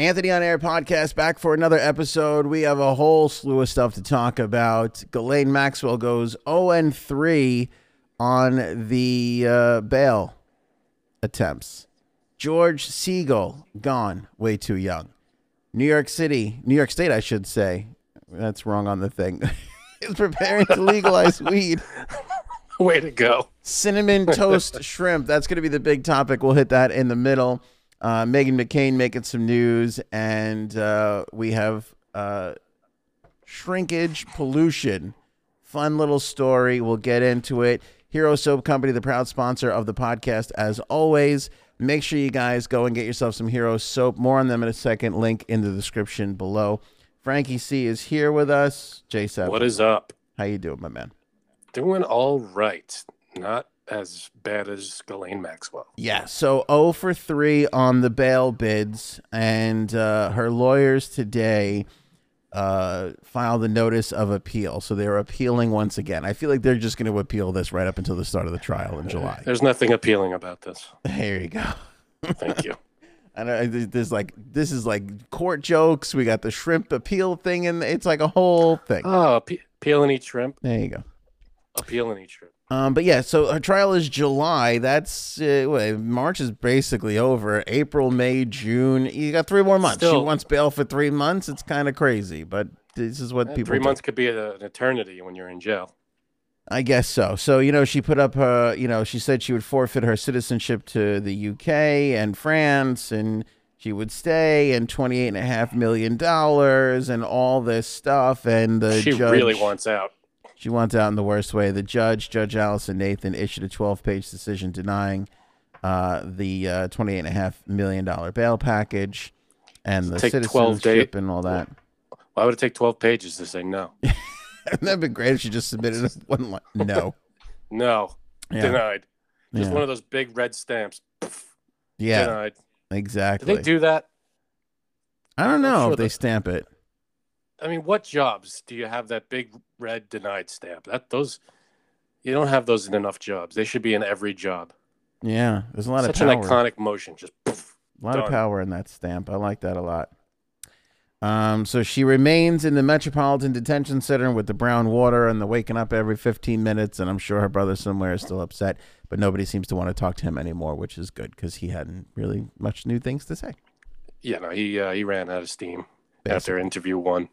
Anthony on Air podcast back for another episode. We have a whole slew of stuff to talk about. Ghislaine Maxwell goes 0 3 on the uh, bail attempts. George Segal gone way too young. New York City, New York State, I should say. That's wrong on the thing. is preparing to legalize weed. Way to go. Cinnamon toast shrimp. That's going to be the big topic. We'll hit that in the middle. Uh, Meghan McCain making some news, and uh, we have uh, shrinkage pollution. Fun little story. We'll get into it. Hero Soap Company, the proud sponsor of the podcast, as always. Make sure you guys go and get yourself some Hero Soap. More on them in a second. Link in the description below. Frankie C is here with us. J7. What is up? How you doing, my man? Doing all right. Not as bad as Ghislaine Maxwell. Yeah, so 0 for 3 on the bail bids, and uh, her lawyers today uh, filed a notice of appeal. So they're appealing once again. I feel like they're just going to appeal this right up until the start of the trial in July. There's nothing appealing about this. There you go. Thank you. And there's like this is like court jokes. We got the shrimp appeal thing, and it's like a whole thing. Oh, appeal and eat shrimp. There you go. Appeal and eat shrimp. Um, but yeah, so her trial is July. That's uh, March is basically over. April, May, June. You got three more months. Still, she wants bail for three months. It's kind of crazy, but this is what people. Three do. months could be an eternity when you're in jail. I guess so. So you know, she put up her. You know, she said she would forfeit her citizenship to the UK and France, and she would stay, and twenty eight and a half million dollars, and all this stuff. And the she judge, really wants out. She wants out in the worst way. The judge, Judge Alison Nathan, issued a 12 page decision denying uh, the uh, $28.5 million bail package and the citizenship and all that. Why would it take 12 pages to say no? That'd be great if she just submitted one line. No. no. Yeah. Denied. Just yeah. one of those big red stamps. yeah. Denied. Exactly. Do they do that? I don't know sure if they stamp it. I mean, what jobs do you have that big red denied stamp? That those you don't have those in enough jobs. They should be in every job. Yeah, there's a lot Such of power. an iconic motion. Just poof, a lot done. of power in that stamp. I like that a lot. Um, so she remains in the Metropolitan Detention Center with the brown water and the waking up every 15 minutes. And I'm sure her brother somewhere is still upset, but nobody seems to want to talk to him anymore, which is good because he hadn't really much new things to say. Yeah, no, he uh, he ran out of steam Basically. after interview one.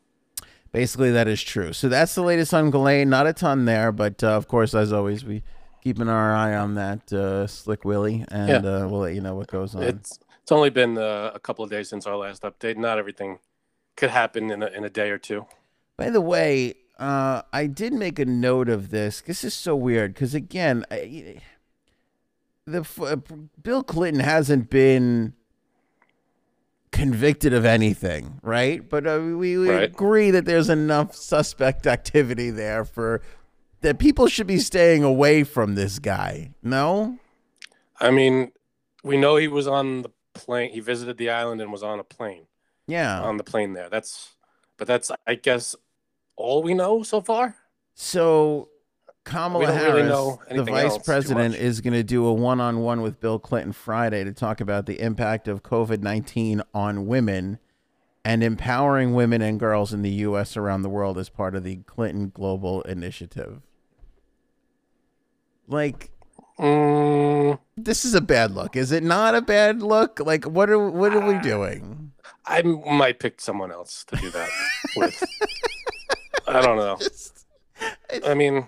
Basically, that is true. So that's the latest on Ghislaine. Not a ton there, but uh, of course, as always, we keeping our eye on that uh, Slick Willie, and yeah. uh, we'll let you know what goes on. It's it's only been uh, a couple of days since our last update. Not everything could happen in a, in a day or two. By the way, uh, I did make a note of this. This is so weird because again, I, the uh, Bill Clinton hasn't been convicted of anything, right? But uh, we, we right. agree that there's enough suspect activity there for that people should be staying away from this guy. No? I mean, we know he was on the plane. He visited the island and was on a plane. Yeah. On the plane there. That's but that's I guess all we know so far. So Kamala Harris, really the vice president, is going to do a one on one with Bill Clinton Friday to talk about the impact of COVID 19 on women and empowering women and girls in the U.S. around the world as part of the Clinton Global Initiative. Like, mm. this is a bad look. Is it not a bad look? Like, what are what are we doing? I might pick someone else to do that with. I don't know. Just, I mean,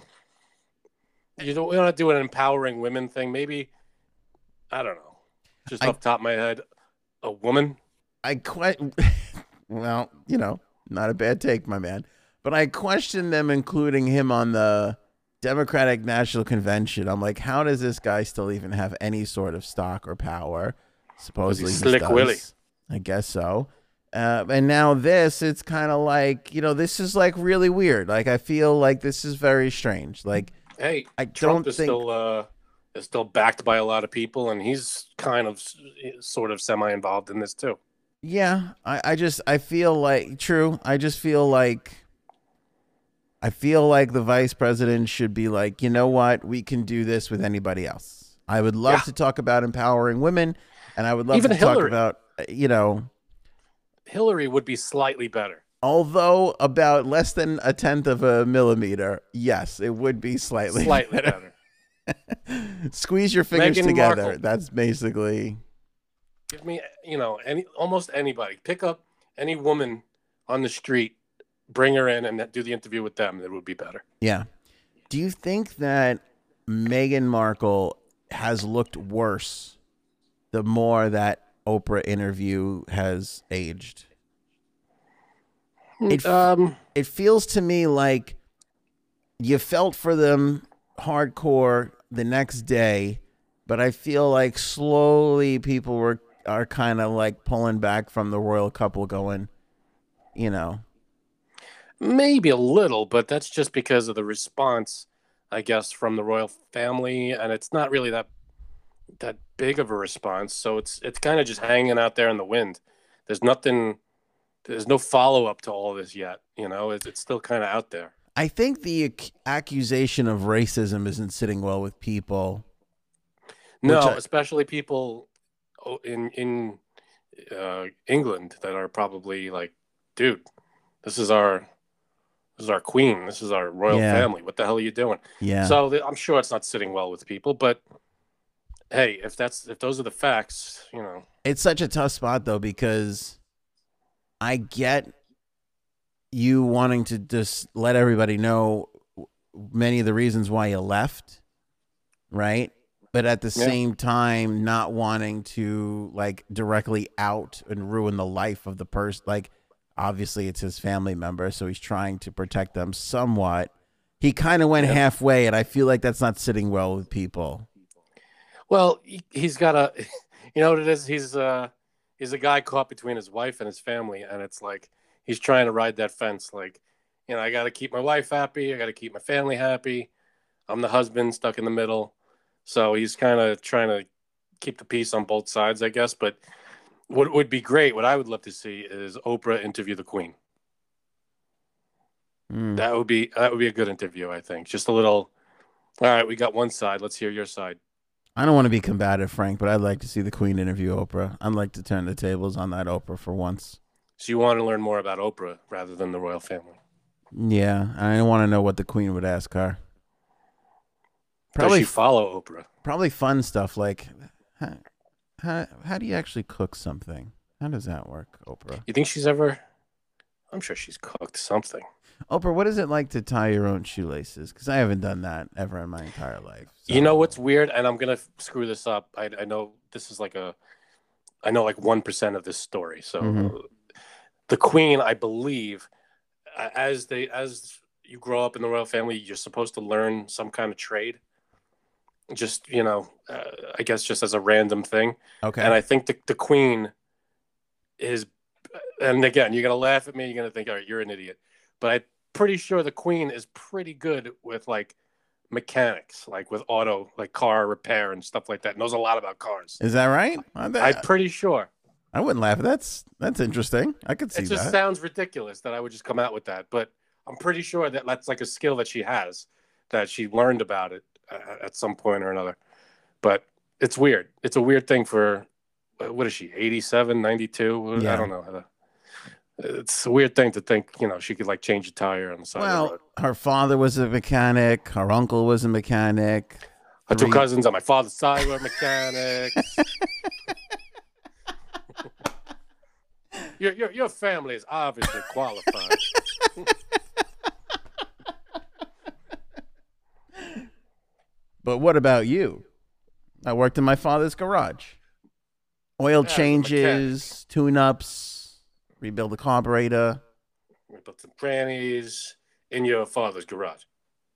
you don't, we don't do an empowering women thing. Maybe I don't know. Just I, off top of my head, a woman. I quite well, you know, not a bad take, my man. But I question them including him on the Democratic National Convention. I'm like, how does this guy still even have any sort of stock or power? Supposedly, slick Willie. I guess so. Uh, and now this, it's kind of like you know, this is like really weird. Like I feel like this is very strange. Like Hey, I Trump is think... still uh, is still backed by a lot of people, and he's kind of sort of semi involved in this too. Yeah, I, I just I feel like true. I just feel like I feel like the vice president should be like, you know what, we can do this with anybody else. I would love yeah. to talk about empowering women, and I would love Even to Hillary. talk about you know Hillary would be slightly better. Although about less than a tenth of a millimeter, yes, it would be slightly Slightly better. Squeeze your fingers Meghan together. Markle. That's basically Give me, you know, any almost anybody. Pick up any woman on the street, bring her in, and do the interview with them. It would be better. yeah. Do you think that Meghan Markle has looked worse the more that Oprah interview has aged? It- um, it feels to me like you felt for them hardcore the next day, but I feel like slowly people were are kind of like pulling back from the royal couple, going, you know, maybe a little, but that's just because of the response, I guess, from the royal family, and it's not really that that big of a response. So it's it's kind of just hanging out there in the wind. There's nothing. There's no follow up to all this yet. You know, it's, it's still kind of out there. I think the ac- accusation of racism isn't sitting well with people. No, I- especially people in in uh, England that are probably like, dude, this is our this is our queen. This is our royal Yeah. family. What the hell are you doing? Yeah. So th- I'm sure it's not sitting well with people, but hey, if that's if those are the facts, you know, It's such a tough spot though because I get you wanting to just let everybody know many of the reasons why you left, right? But at the Yeah. same time not wanting to like directly out and ruin the life of the person like obviously it's his family member so he's trying to protect them somewhat. He kind of went Yeah. halfway and I feel like that's not sitting well with people. well, he, he's got a, you know what it is? He's uh he's a guy caught between his wife and his family, and it's like he's trying to ride that fence. Like, you know, I got to keep my wife happy. I got to keep my family happy. I'm the husband stuck in the middle, so he's kind of trying to keep the peace on both sides, I guess. But what would be great, what I would love to see, is Oprah interview the Queen. Mm. That would be that would be a good interview, I think. Just a little. All right, we got one side. Let's hear your side. I don't want to be combative, Frank, but I'd like to see the Queen interview Oprah. I'd like to turn the tables on that Oprah for once. So you want to learn more about Oprah rather than the royal family? Yeah, I want to know what the Queen would ask her. Does Probably, she follow Oprah? probably fun stuff like, how, how, how do you actually cook something? How does that work, Oprah? You think she's ever? I'm sure she's cooked something. Oprah, what is it like to tie your own shoelaces? Because I haven't done that ever in my entire life. You know what's weird, and I'm gonna screw this up. I, I know this is like a, I know like one percent of this story. So, Mhm. the Queen, I believe, as they as you grow up in the royal family, you're supposed to learn some kind of trade. Just you know, uh, I guess just as a random thing. Okay. And I think the, the queen is, and again, you're going to laugh at me. You're going to think, all right, you're an idiot. But I'm pretty sure the queen is pretty good with like mechanics, like with auto, like car repair and stuff like that. Knows a lot about cars. is that right? I, I'm pretty sure. I wouldn't laugh. That's that's interesting. I could see It just that. sounds ridiculous that I would just come out with that. But I'm pretty sure that that's like a skill that she has, that she learned about it uh, at some point or another. But it's weird. It's a weird thing for, uh, what is she, 87, 92? Yeah. I don't know. It's a weird thing to think, you know, she could like change a tire on the side of the well, road. her father was a mechanic. Her uncle was a mechanic. My two cousins on my father's side were mechanics. your, your, your family is obviously qualified. But what about you? I worked in my father's garage. Oil Yeah, changes, tune ups, rebuild the carburetor. We built some crannies in your father's garage.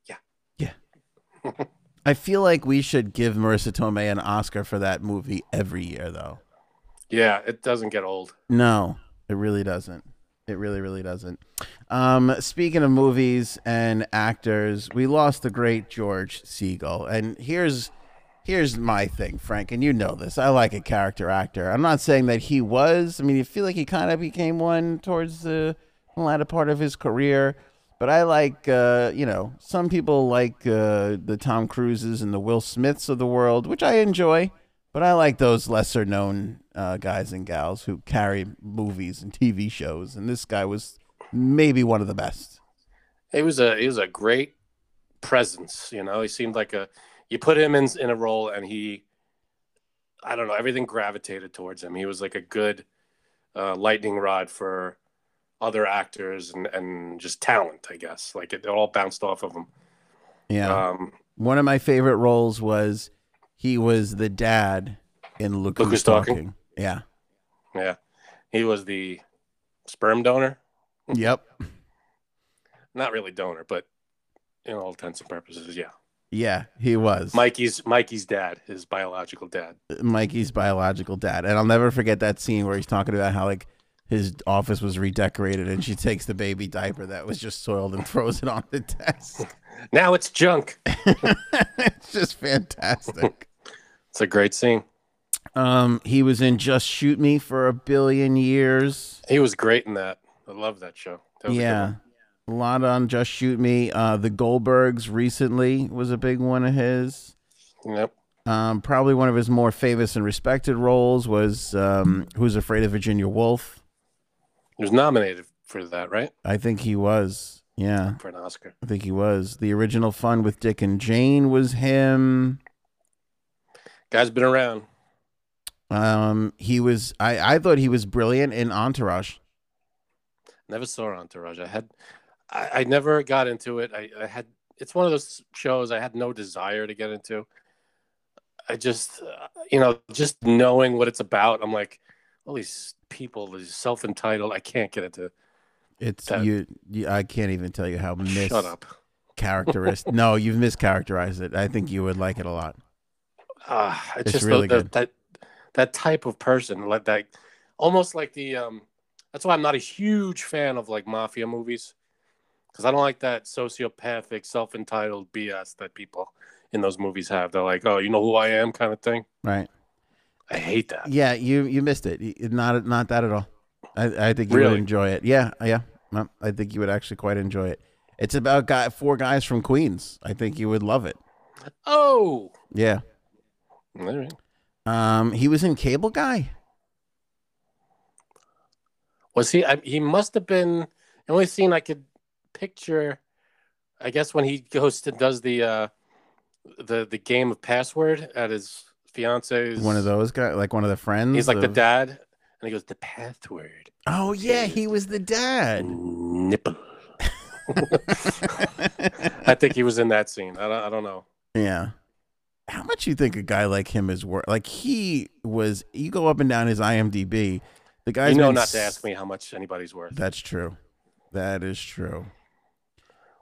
Yeah. Yeah. I feel like we should give Marisa Tomei an Oscar for that movie every year, though. Yeah, it doesn't get old. No, it really doesn't. It really, really doesn't. Um, speaking of movies and actors, we lost the great George Segal, and here's here's my thing, Frank, and you know this. I like a character actor. I'm not saying that he was. I mean, you feel like he kind of became one towards the latter part of his career. But I like, uh, you know, some people like uh, the Tom Cruises and the Will Smiths of the world, which I enjoy. But I like those lesser known uh, guys and gals who carry movies and TV shows, and this guy was maybe one of the best. He was a he was a great presence. You know, he seemed like a you put him in in a role, and he, I don't know, everything gravitated towards him. He was like a good uh, lightning rod for other actors and and just talent. I guess like it, it all bounced off of him. Yeah. Um, One of my favorite roles was he was the dad in Look, Look Who's Talking? Talking. Yeah. yeah, he was the sperm donor. Yep. Not really donor, but in all intents and purposes, yeah. Yeah, he was. Mikey's Mikey's dad, his biological dad. Mikey's biological dad. And I'll never forget that scene where he's talking about how like his office was redecorated and she takes the baby diaper that was just soiled and throws it on the desk. Now it's junk. it's just fantastic. It's a great scene. Um, he was in Just Shoot Me for a billion years. He was great in that. I love that show. That was a good yeah. A lot on Just Shoot Me. Uh, the Goldbergs recently was a big one of his. Yep. Um, probably one of his more famous and respected roles was um, Who's Afraid of Virginia Woolf. He was nominated for that, right? I think he was. Yeah, For an Oscar. I think he was. The original Fun with Dick and Jane was him. Guy's been around. Um, he was. I I thought he was brilliant in Entourage. Never saw Entourage. I had, I, I never got into it. I, I had. It's one of those shows I had no desire to get into. I just, uh, you know, just knowing what it's about, I'm like, all these people, these self entitled. I can't get into. It's That- you, you. I can't even tell you how mis Shut up. characteristic. no, you've mischaracterized it. I think you would like it a lot. Uh, it's, It's just really the, that that type of person, like that, almost like the. um That's why I'm not a huge fan of like mafia movies, because I don't like that sociopathic, self entitled BS that people in those movies have. They're like, "Oh, you know who I am," kind of thing. Right. I hate that. Yeah, you you missed it. Not not that at all. I I think you would enjoy it. Yeah, yeah. I think you would actually quite enjoy it. It's about guy four guys from Queens. I think you would love it. Oh, Yeah. All right. Um, he was in Cable Guy. was he? I, he must have been the only scene I could picture. I guess when he goes to does the uh the the game of password at his fiance's One of those guys, like one of the friends. He's like the dad, and he goes the password Oh yeah, he was the dad. nipple. I think he was in that scene. I don't, I don't know. Yeah. How much you think a guy like him is worth? Like he was. You go up and down his IMDb. The guy's you know not to ask me how much anybody's worth. That's true. That is true.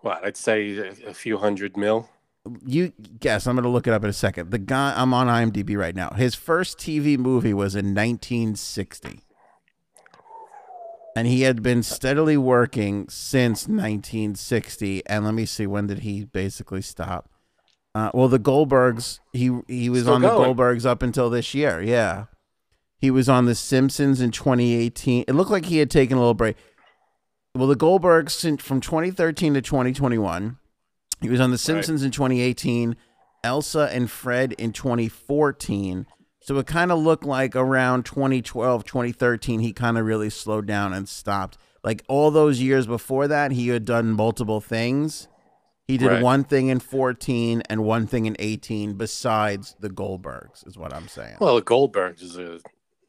What I'd say a, few hundred mil. You guess. I'm going to look it up in a second. The guy. I'm on IMDb right now. His first TV movie was in 1960, and he had been steadily working since 1960. And let me see when did he basically stop? Uh, well, the Goldbergs. He he was Still on the. Goldbergs up until this year. Yeah, he was on the Simpsons in 2018. It looked like he had taken a little break. Well, the Goldbergs from 2013 to 2021. He was on The Simpsons in 2018, Elsa and Fred in 2014. So it kind of looked like around 2012, 2013, he kind of really slowed down and stopped. Like all those years before that, he had done multiple things. He did Right. one thing in 14 and one thing in 18 besides the Goldbergs, is what I'm saying. Well, the Goldbergs is a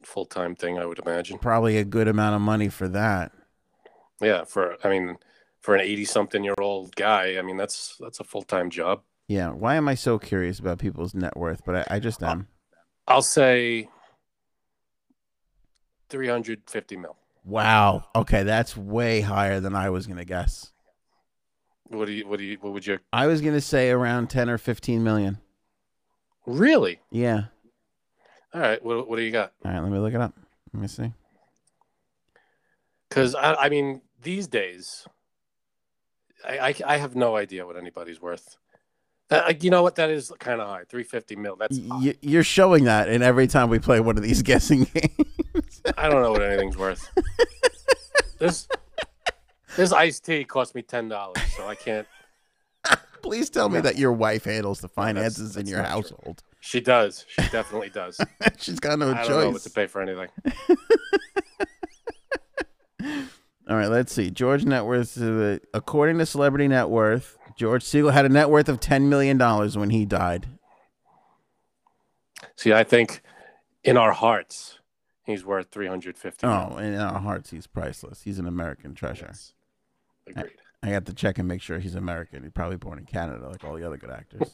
full time thing, I would imagine. Probably a good amount of money for that. Yeah, for I mean, for an eighty something year old guy, I mean that's that's a full time job. Yeah. Why am I so curious about people's net worth? But I, I just uh, am. I'll say three hundred fifty mil. Wow. Okay. That's way higher than I was going to guess. What do you? What do you? What would you? I was gonna say around ten or fifteen million. Really? Yeah. All right. What What do you got? All right, let me look it up. Let me see. Because I, I mean, these days, I, I I have no idea what anybody's worth. Uh, that, you know what? That is kind of high. Three fifty mil. That's Y- you're showing that, and every time we play one of these guessing games, I don't know what anything's worth. This this iced tea cost me ten dollars, so I can't. please tell me that your wife handles the that's- finances in your not true. household. She does. She definitely does. She's got no I choice. I don't know what to pay for anything. All right, let's see. George net worth, uh, according to Celebrity Net Worth, George Segal had a net worth of ten million dollars when he died. See, I think in our hearts, he's worth three hundred fifty. Oh, in our hearts, he's priceless. He's an American treasure. yes. agreed. I have to check and make sure he's American. He's probably born in Canada, like all the other good actors.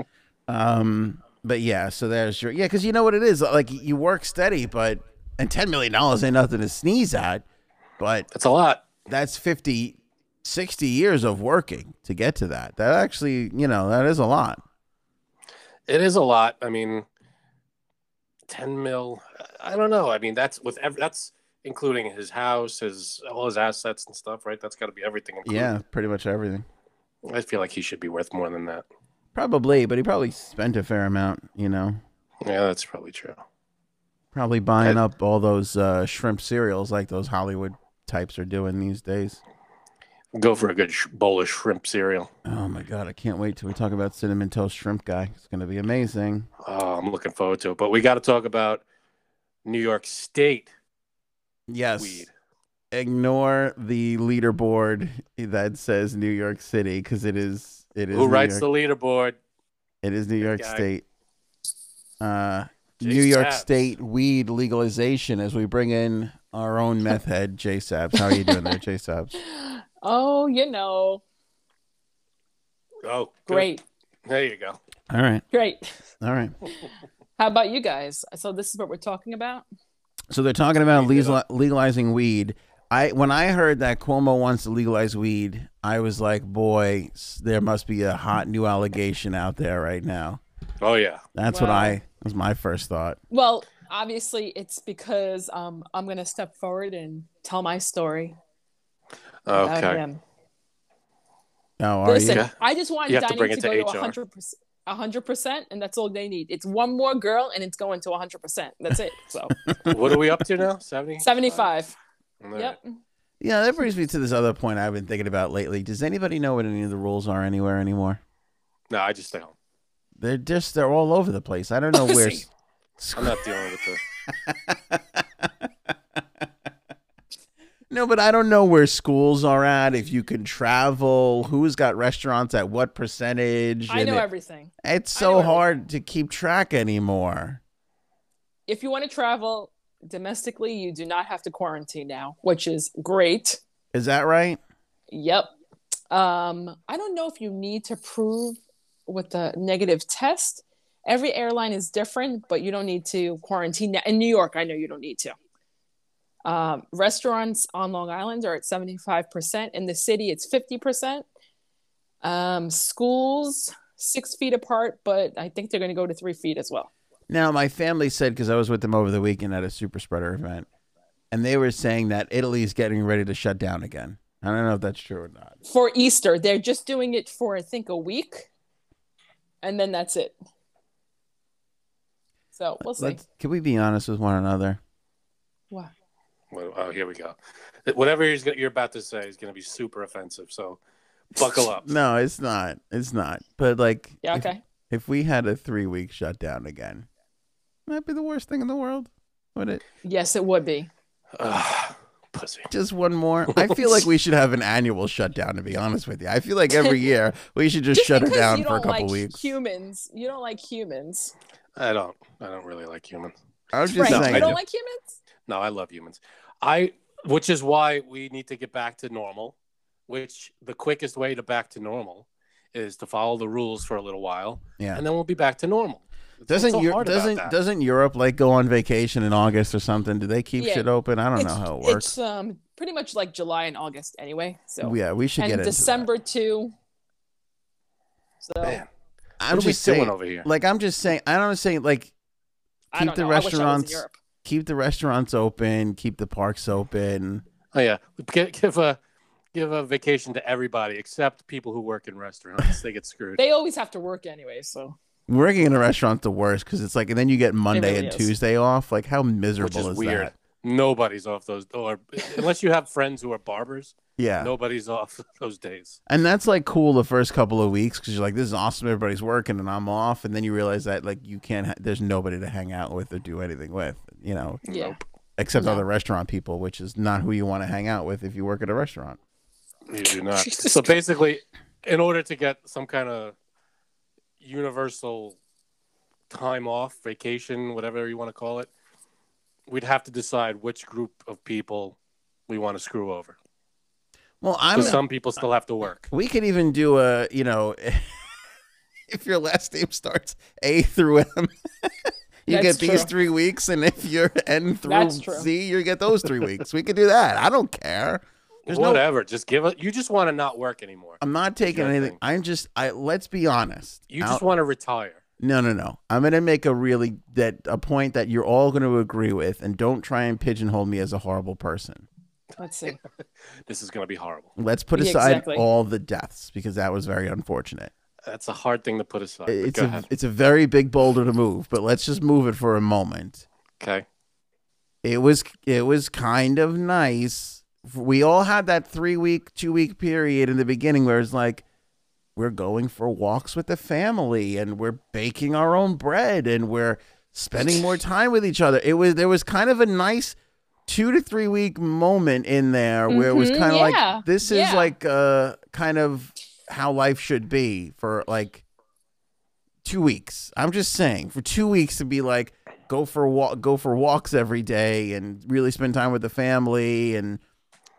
um, but yeah, so there's your yeah, because you know what it is. Like you work steady, but and ten million dollars ain't nothing to sneeze at. But That's a lot. that's 50, 60 years of working to get to that. That actually, you know, that is a lot. It is a lot. I mean, ten mil. I don't know. I mean, that's with every, that's including his house, his all his assets and stuff, right? That's got to be everything. included. Yeah, pretty much everything. I feel like he should be worth more than that. Probably, but he probably spent a fair amount. You know, Yeah, that's probably true. probably buying I- up all those uh, shrimp cereals like those Hollywood types are doing these days. Go for a good sh- bowl of shrimp cereal. Oh my god, I can't wait till we talk about cinnamon toast shrimp guy. It's gonna be amazing. Oh, I'm looking forward to it. But we got to talk about New York State Yes. weed. Ignore the leaderboard that says New York City because it is it is Who New writes York, the leaderboard? it is New York guy. State. Uh, New York State weed legalization as we bring in our own meth head, Jay Sabs. How are you doing there, Jay Sabs? Oh, you know, Oh, good. great, There you go. All right, great. all right. How about you guys? So this is what we're talking about. So they're talking about legal- legalizing weed. I when I heard that Cuomo wants to legalize weed, I was like, boy, there must be a hot new allegation out there right now. Oh yeah. That's what I was my first thought. Well, obviously, it's because um, I'm going to step forward and tell my story about Okay. him. Oh, are Listen, you? Okay. I just want You have to Dining bring to, it go to to 100 percent. 100% and that's all they need. It's one more girl and it's going to 100%. That's it. So, what are we up to now? 70? 75. All right. Yep. Yeah, that brings me to this other point I've been thinking about lately. Does anybody know what any of the rules are anywhere anymore? No, I just stay home. They're just they're all over the place. I don't know where. See. I'm not dealing with the. No, but I don't know where schools are at. If you can travel, who's got restaurants at what percentage? I know it- everything. It's I know so everything. hard to keep track anymore. If you want to travel domestically, you do not have to quarantine now, which is great. Is that right? Yep. Um, I don't know if you need to prove with the negative test. Every airline is different, but you don't need to quarantine. In New York, I know you don't need to. Um, restaurants on Long Island are at 75%. In the city, it's 50%. Um, schools, six feet apart, but I think they're going to go to three feet as well. Now, my family said because I was with them over the weekend at a super spreader event, and they were saying that Italy's getting ready to shut down again. I don't know if that's true or not. For Easter, they're just doing it for, I think, a week, and then that's it. So we'll see. Let's, can we be honest with one another? Wow. Well, oh, here we go. Whatever you're about to say is going to be super offensive. So buckle up. No, it's not. It's not. But like, Yeah, okay. if, we had a three week shutdown again, that'd be the worst thing in the world, would it? Yes, it would be. Ugh, pussy. Just one more. I feel like we should have an annual shutdown. To be honest with you, I feel like every year we should just, Just shut her because down you for a couple like weeks. Humans, you don't like humans, I don't. I don't really like humans. I was just right? Saying. you I don't do. like humans. No, I love humans. I, which is why we need to get back to normal. Which the quickest way to back to normal is to follow the rules for a little while, yeah. and then we'll be back to normal. What's Doesn't so Eu- hard about doesn't that? doesn't Europe like go on vacation in August or something? Do they keep Yeah. shit open? I don't know how it works. It's um pretty much like July and August anyway. So yeah, we should and get into December too. So Man, that. I'm what just saying. over here? Like I'm just saying. I don't say like keep the know. I wish I was in restaurants- keep the restaurants open, keep the parks open. Oh yeah, Gi- give a give a vacation to everybody except people who work in restaurants. they get screwed. They always have to work anyway, so Working in a restaurant's the worst because it's like, and then you get Monday really and is. Tuesday off. Like, how miserable is is, weird. that? Nobody's off those, or unless you have friends who are barbers, Yeah. nobody's off those days. And that's like cool the first couple of weeks because you're like, this is awesome. Everybody's working and I'm off. And then you realize that like you can't, ha- there's nobody to hang out with or do anything with, you know, Yeah. except No. other restaurant people, which is not who you want to hang out with if you work at a restaurant. You do not. Jesus so basically, in order to get some kind of universal time off, vacation, whatever you want to call it, we'd have to decide which group of people we want to screw over. Well, I'm, Because some people still have to work. we could even do a, you know, if your last name starts A through M, you That's get these true. three weeks. And if you're N through That's true. Z, you get those three weeks. We could do that. I don't care. There's no Whatever. Just give it. You just want to not work anymore. I'm not taking your anything. thing. I'm just I let's be honest. You Out- just want to retire. No, no, no. I'm going to make a really that a point that you're all going to agree with and don't try and pigeonhole me as a horrible person. Let's see. This is going to be horrible. Let's put Yeah, aside exactly. all the deaths because that was very unfortunate. That's a hard thing to put aside. It's a ahead. it's a very big boulder to move, but let's just move it for a moment. Okay. It was it was kind of nice. We all had that 3 week, 2 week period in the beginning where it's like we're going for walks with the family and we're baking our own bread and we're spending more time with each other. It was there was kind of a nice two to three week moment in there where it was Mhm, kind of yeah, like this is yeah. like uh kind of how life should be for like two weeks. I'm just saying for two weeks to be like go for walk, go for walks every day and really spend time with the family and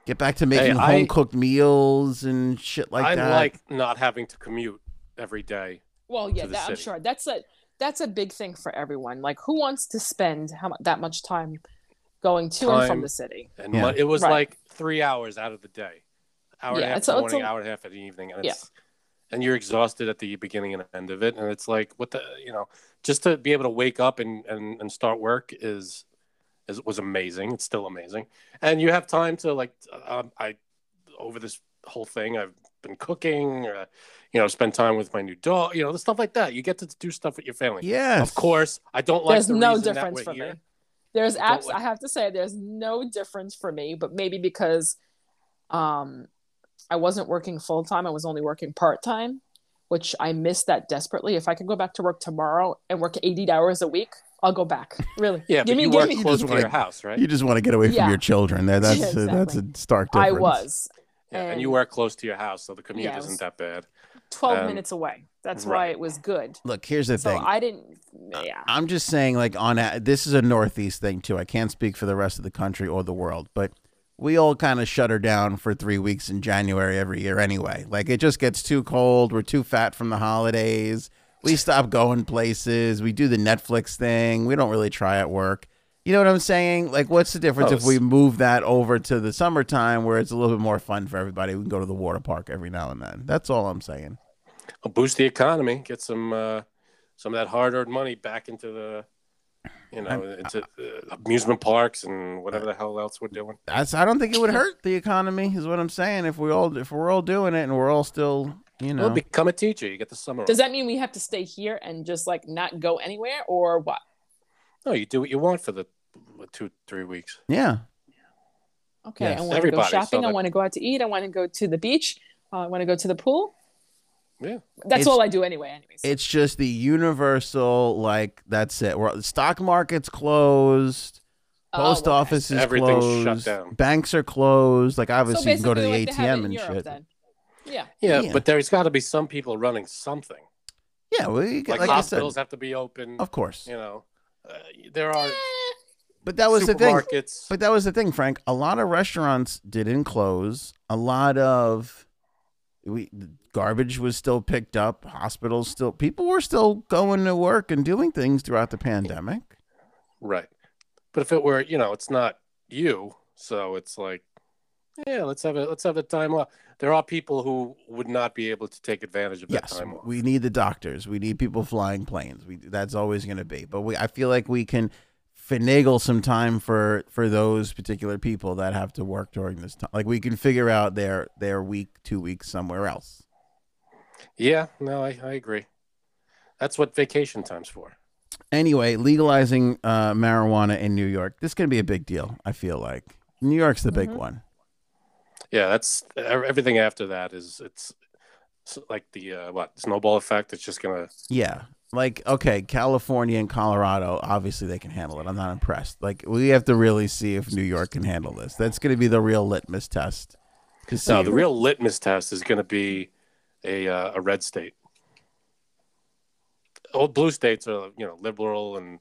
get back to making I- home cooked meals and shit like I that. like not having to commute every day. Well, yeah, to that, I'm sure that's a that's a big thing for everyone. Like, who wants to spend how, mu- that much time going to and from the city? And Yeah. it was Right. like three hours out of the day, hour and a half it's in a- the it's morning, a- hour and a half at the evening, and Yeah. and you're exhausted at the beginning and end of it, and it's like what the you know just to be able to wake up and and, and start work is is was amazing. It's still amazing, and you have time to like um, I over this whole thing I've been cooking, uh, you know, spend time with my new dog, you know, the stuff like that. You get to do stuff with your family. Yeah. Of course, I don't like There's the no reason that difference we're for here. me. There's I apps. like- I have to say, there's no difference for me. But maybe because, um, I wasn't working full time. I was only working part time, which I miss that desperately. If I could go back to work tomorrow and work 80 hours a week, I'll go back. Really? Yeah, Give but me- you give work me- close just to your house, right? You just want to get away from Yeah. your children. There, that's Yeah, a, that's a exactly. stark I difference. was Yeah, and, And- you work close to your house, so the commute Yeah, it isn't was- that bad. 12 Um, minutes away. That's why it was good. Look, here's the So thing. I didn't. Yeah. I'm just saying, like on a, this is a Northeast thing too. I can't speak for the rest of the country or the world, but we all kind of shut her down for three weeks in January every year anyway. Like it just gets too cold. We're too fat from the holidays. We stop going places. We do the Netflix thing. We don't really try at work. You know what I'm saying? Like, what's the difference Oh, if we move that over to the summertime where it's a little bit more fun for everybody? We can go to the water park every now and then. That's all I'm saying. Well, boost the economy, get some uh, some of that hard-earned money back into the, you know, into uh, amusement parks and whatever the hell else we're doing. That's I don't think it would hurt the economy is what I'm saying if we all if we're all doing it and we're all still you know Well, become a teacher. You get the summer. Does that mean we have to stay here and just like not go anywhere or what? No, you do what you want for the two, three weeks. yeah Okay, Yes. I want to go Everybody, so shopping. I want to go out to eat. I want to go to the beach. Uh, I want to go to the pool. Yeah. That's It's- all I do anyway. Anyways, it's just the universal like that's it we're, the stock market's closed Oh, post okay. office is Everything's shut closed down. banks are closed like So obviously you can go to the like they have it ATM and Europe shit Then. Yeah. yeah, Yeah. but there's got to be some people running something. yeah we Like, like, I said hospitals have to be open. of course You know, uh, there are but that was the thing. But that was the thing, Frank. A lot of restaurants didn't close. A lot of we garbage was still picked up. Hospitals still people were still going to work and doing things throughout the pandemic. Right. But if it were, you know, it's not you, so it's like, yeah, let's have it. Let's have the time off. There are people who would not be able to take advantage of that Yes, time off. we need the doctors. We need people flying planes. We that's always going to be. But we I feel like we can finagle some time for for those particular people that have to work during this time. Like we can figure out their their week, two weeks somewhere else. Yeah, no, I, I agree. That's what vacation time's for. Anyway, legalizing uh, marijuana in New York. This is going to be a big deal. I feel like New York's the big Mhm. one. Yeah, that's everything after that is it's, it's like the uh, what snowball effect. It's just gonna Yeah. Like, okay, California and Colorado, obviously they can handle it. I'm not impressed. Like, we have to really see if New York can handle this. That's going to be the real litmus test. To no. The real litmus test is gonna be a uh, a red state. Old blue states are you know liberal and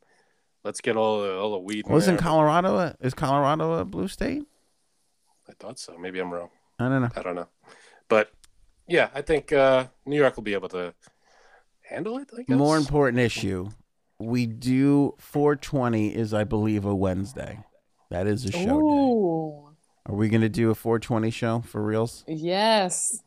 let's get all the all the weed. Wasn't there. Colorado a, is Colorado a blue state? I thought so. Maybe I'm wrong. I don't know. I don't know, but yeah, I think uh, New York will be able to handle it. I guess. More important issue. We do 420 is I believe a Wednesday. That is a show day. Are we going to do a 420 show for reals? yes.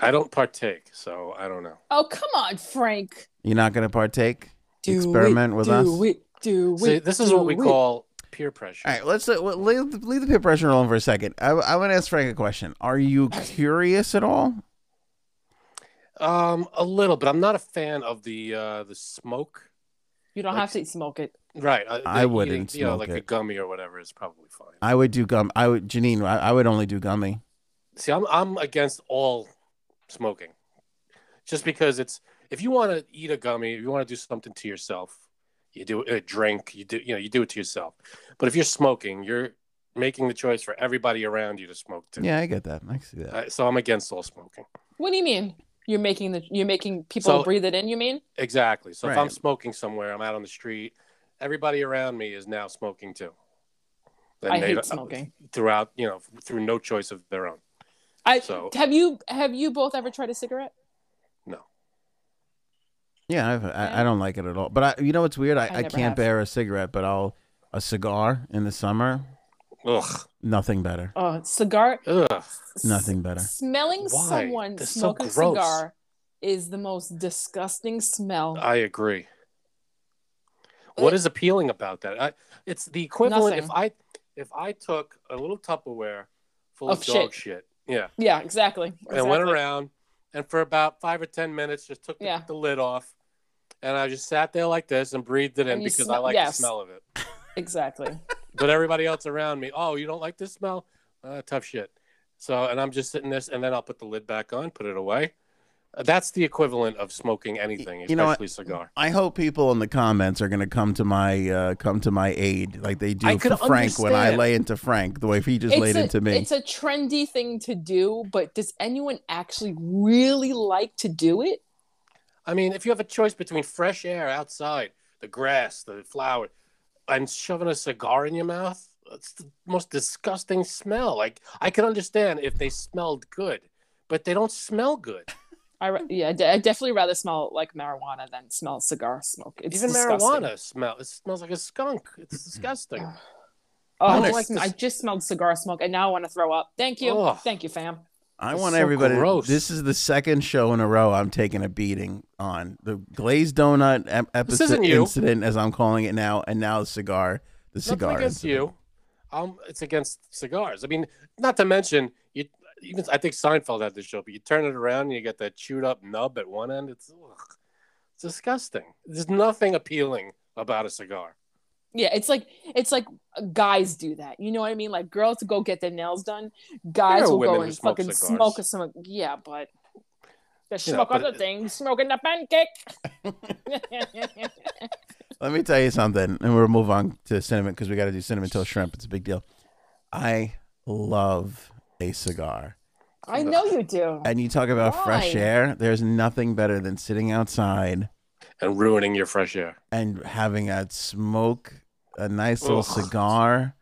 I don't partake, so I don't know. Oh, come on, Frank. You're not going to partake? Do Experiment it, with do us? It, do See, it, this is do what we it. call peer pressure. All right, let's uh, leave, the- leave the peer pressure alone for a second. I, I want to ask Frank a question. Are you curious at all? Um, a little, but I'm not a fan of the uh the smoke. You don't Like- have to smoke it. Right. Uh, I the wouldn't eating, you know, smoke like a gummy or whatever is probably fine. I would do gum. I would, Janine. I, I would only do gummy. See, I'm I'm against all smoking, just because it's if you want to eat a gummy, if you want to do something to yourself, you do a drink, you do you know you do it to yourself. But if you're smoking, you're making the choice for everybody around you to smoke too. Yeah, I get that. I see that. Uh, so I'm against all smoking. What do you mean? You're making the you're making people So- breathe it in. You mean? Exactly. So if I'm smoking somewhere, I'm out on the street, everybody around me is now smoking too. And I they- hate smoking. throughout, you know, through no choice of their own. I So- have you have you both ever tried a cigarette? No. Yeah, I've, I, I don't like it at all. But I, you know what's weird? I, I I, can't have. bear a cigarette, but I'll a cigar in the summer. Ugh. Nothing better. Oh, cigar. Ugh. Nothing better. Smelling Why? someone They're so smoke a cigar is the most disgusting smell. I agree. What is appealing about that? I, it's the equivalent if I if I took a little Tupperware full of, Of dog shit. shit, yeah, yeah, exactly. and went around and for about five or ten minutes just took the, Yeah. the lid off, and I just sat there like this and breathed it in because smell- I like yes. the smell of it. Exactly. But everybody else around me, oh, you don't like this smell? Uh, tough shit. So, and I'm just sitting this, and then I'll put the lid back on, put it away. That's the equivalent of smoking anything, You know especially cigar. I hope people in the comments are going to come to my uh, come to my aid, like they do I for could Frank when I lay into Frank, the way he just laid a, into me. It's a trendy thing to do, but does anyone actually really like to do it? I mean, if you have a choice between fresh air outside, the grass, the flower, and shoving a cigar in your mouth, it's the most disgusting smell. Like, I can understand if they smelled good, but they don't smell good. I yeah, I definitely rather smell like marijuana than smell cigar smoke. It's Even disgusting. marijuana smell, it smells like a skunk. It's disgusting. Oh, I I just, like this- I just smelled cigar smoke, and now I want to throw up. Thank you, Ugh. thank you, fam. I It's want so everybody. gross. This is the second show in a row I'm taking a beating on the glazed donut ep- episode incident, as I'm calling it now, and now the cigar. The Nothing cigar against incident. you. Um, it's against cigars. I mean, not to mention you. Even I think Seinfeld had this show, but you turn it around and you get that chewed up nub at one end. It's ugh, it's disgusting. There's nothing appealing about a cigar. Yeah, it's like it's like guys do that. You know what I mean? Like girls go get their nails done, guys will go and smoke fucking cigars. smoke a some. Yeah, but they You know, smoke but other it- things, smoking the pancake. Let me tell you something, and we'll move on to cinnamon because we got to do cinnamon toast shrimp. It's a big deal. I love a cigar. I know you do. And you talk about fresh air. There's nothing better than sitting outside and ruining your fresh air. and having a smoke, a nice little Ugh. cigar,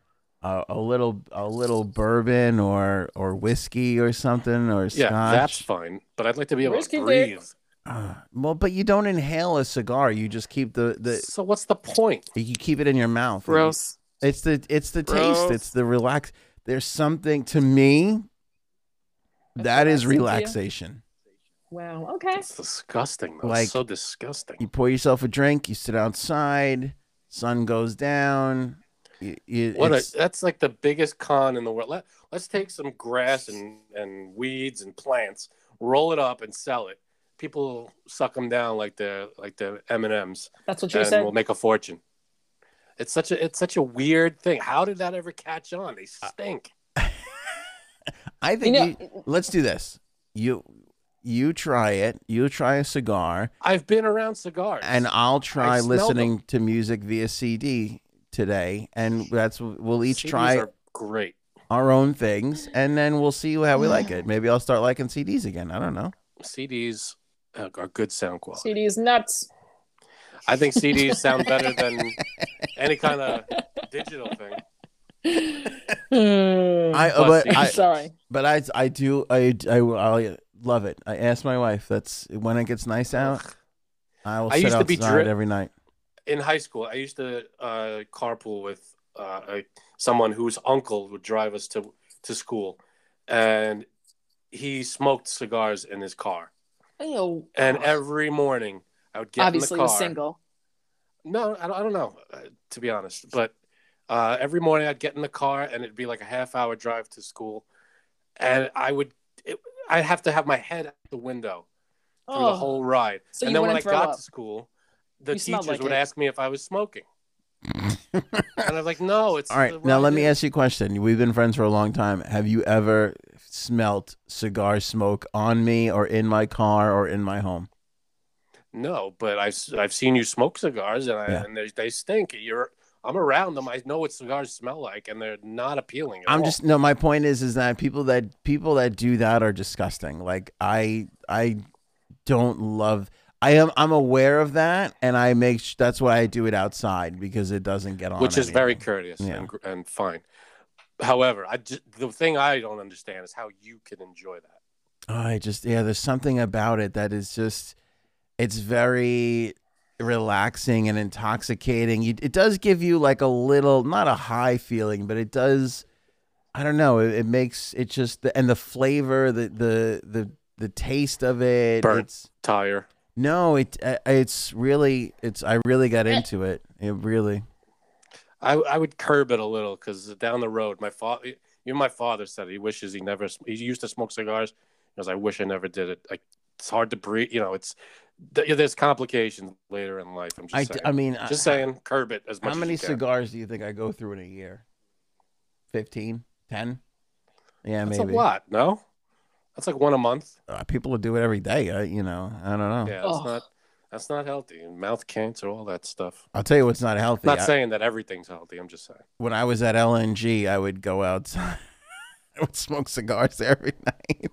uh, a little a little bourbon or or whiskey or something or Yeah, scotch. that's fine. But I'd like to be able Whiskey to dick. breathe. Uh, well, but you don't inhale a cigar. You just keep the the so what's the point? you keep it in your mouth. Gross. It's the it's the taste. Gross. It's the relax. There's something to me That's that is relaxing to you? relaxation. Wow. Okay. It's disgusting. Though. Like- it's so disgusting. You pour yourself a drink. You sit outside. Sun goes down. You, you, What a, that's like the biggest con in the world. Let, let's take some grass and, and weeds and plants, roll it up and sell it. people suck them down like the like the M and M's, That's what you and We'll make a fortune. It's such a it's such a weird thing. How did that ever catch on? They stink. I You think know, you, let's do this. You you try it. You try a cigar, I've been around cigars, and I'll try I smell listening to music via CD today, and that's we'll each CDs try are great. our own things, and then we'll see how we like it. Maybe I'll start liking CDs again. I don't know. CDs uh, are good sound quality. CD's nuts. I think CDs sound better than any kind of digital thing. I Plus but I Sorry. but I I do I I, I love it. I asked my wife. That's when it gets nice out. I will I sit used to be outside dri- every night. In high school, I used to uh, carpool with uh, a, someone whose uncle would drive us to to school, and he smoked cigars in his car. Ew. And every morning, I would get obviously in the was car. single. No, I don't, I don't know, uh, to be honest. But uh, every morning I'd get in the car and it'd be like a half hour drive to school. And I would, it, I'd have to have my head out the window through the Oh. whole ride. So and then when I got up. to school, the You teachers like would it. ask me if I was smoking. and I was like, no, it's All right, the now let me ask you a question. We've been friends for a long time. Have you ever smelt cigar smoke on me or in my car or in my home? No, but I've, I've seen you smoke cigars and, I, Yeah. and they, they stink. You're, I'm around them. I know what cigars smell like and they're not appealing. I'm all. just no. My point is, is that people that people that do that are disgusting. Like I, I don't love. I am. I'm aware of that, and I make. Sh- that's why I do it outside because it doesn't get on. which is very courteous Yeah. and, and fine. However, I just, the thing I don't understand is how you can enjoy that. I just yeah. There's something about it that is just. It's very relaxing and intoxicating. You, it does give you like a little, not a high feeling, but it does. I don't know. It, it makes it just the and the flavor, the the the the taste of it. Burnt. It's Tire. no, it uh, it's really it's. I really got into it. It really. I, I would curb it a little because down the road, my father, even my father said he wishes he never. He used to smoke cigars. He goes, I wish I never did it. Like it's hard to breathe. You know, it's there's complications later in life. I'm just I, saying. I mean, just I- saying, curb it as much. How many as you can. cigars do you think I go through in a year? 15? 10? Yeah, That's maybe. a lot. No, that's like one a month. Uh, people will do it every day. I, you know, I don't know. Yeah, that's Oh. not. That's not healthy. Mouth cancer, all that stuff. I'll tell you what's not healthy. Not I- saying that everything's healthy. I'm just saying. when I was at LNG, I would go outside. I would smoke cigars every night.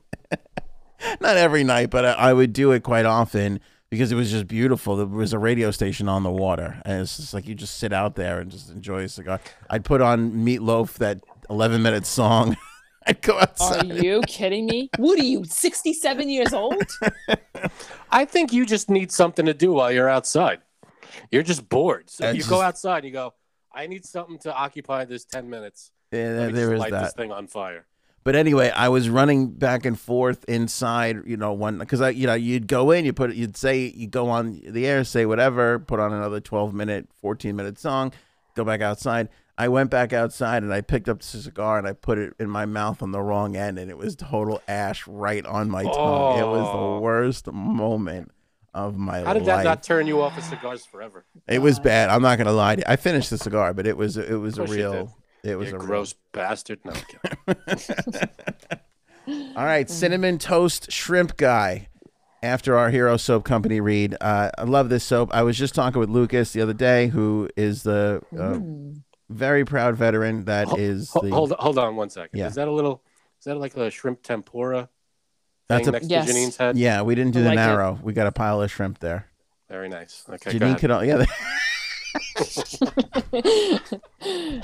Not every night, but I, I would do it quite often because it was just beautiful. There was a radio station on the water, and it's just like you just sit out there and just enjoy a cigar. I'd put on Meatloaf, that 11 minute song. I'd go outside. Are you kidding me? What are you, 67 years old? I think you just need something to do while you're outside. You're just bored. So That's you go outside and you go, I need something to occupy this 10 minutes. Yeah, Let me there just is light that. this thing on fire. But anyway, I was running back and forth inside, you know, one because I, you know, you'd go in, you put, you'd say, you go on the air, say whatever, put on another twelve minute, fourteen minute song, go back outside. I went back outside and I picked up the cigar and I put it in my mouth on the wrong end, and it was total ash right on my tongue. It was Oh. the worst moment of my life. How did life. that not turn you off of cigars forever? it was bad. I'm not gonna lie. to you. I finished the cigar, but it was, it was a real, it was you a real gross bastard. No, I'm kidding. All right, cinnamon toast shrimp guy. After our hero soap company read, uh, I love this soap. I was just talking with Lucas the other day, who is the uh, very proud veteran that Ho- is the. hold, hold on one second. Yeah. Is that a little, is that like a shrimp tempura That's thing a- next Yes. to Janine's head? yeah, we didn't do I the like it. narrow. We got a pile of shrimp there. Very nice. Okay, Janine go ahead. could, al- yeah.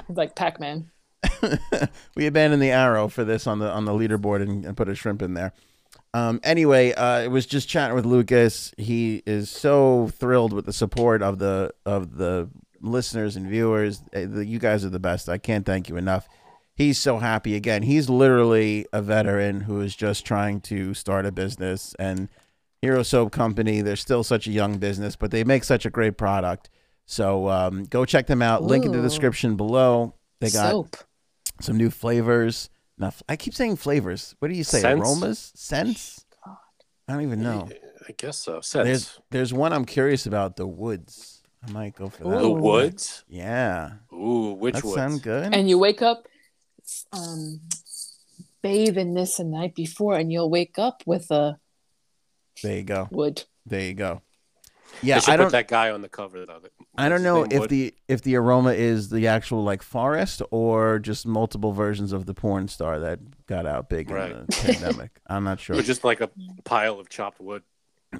like Pac Man. we abandoned the arrow for this on the on the leaderboard and, and put a shrimp in there. Um, anyway, uh, it was just chatting with Lucas. He is so thrilled with the support of the of the listeners and viewers. Uh, You guys are the best. I can't thank you enough. He's so happy again. He's literally a veteran who is just trying to start a business and Hero Soap Company. They're still such a young business, but they make such a great product. So um, go check them out. Link in the description below. They got Soap. some new flavors. Now, I keep saying flavors. What do you say? Scents? Aromas? Scents? I don't even know. I guess so. There's there's one I'm curious about. The woods. I might go for that. The Ooh. one. woods. Yeah. Ooh, which that woods? sound good. And you wake up, um, bathe in this the night before, and you'll wake up with a there you go. wood. There you go. They Yeah, should I don't. that guy on the cover of it. I don't know if Wood? the if the aroma is the actual like forest or just multiple versions of the porn star that got out big Right. in the pandemic. I'm not sure. or just like a pile of chopped wood.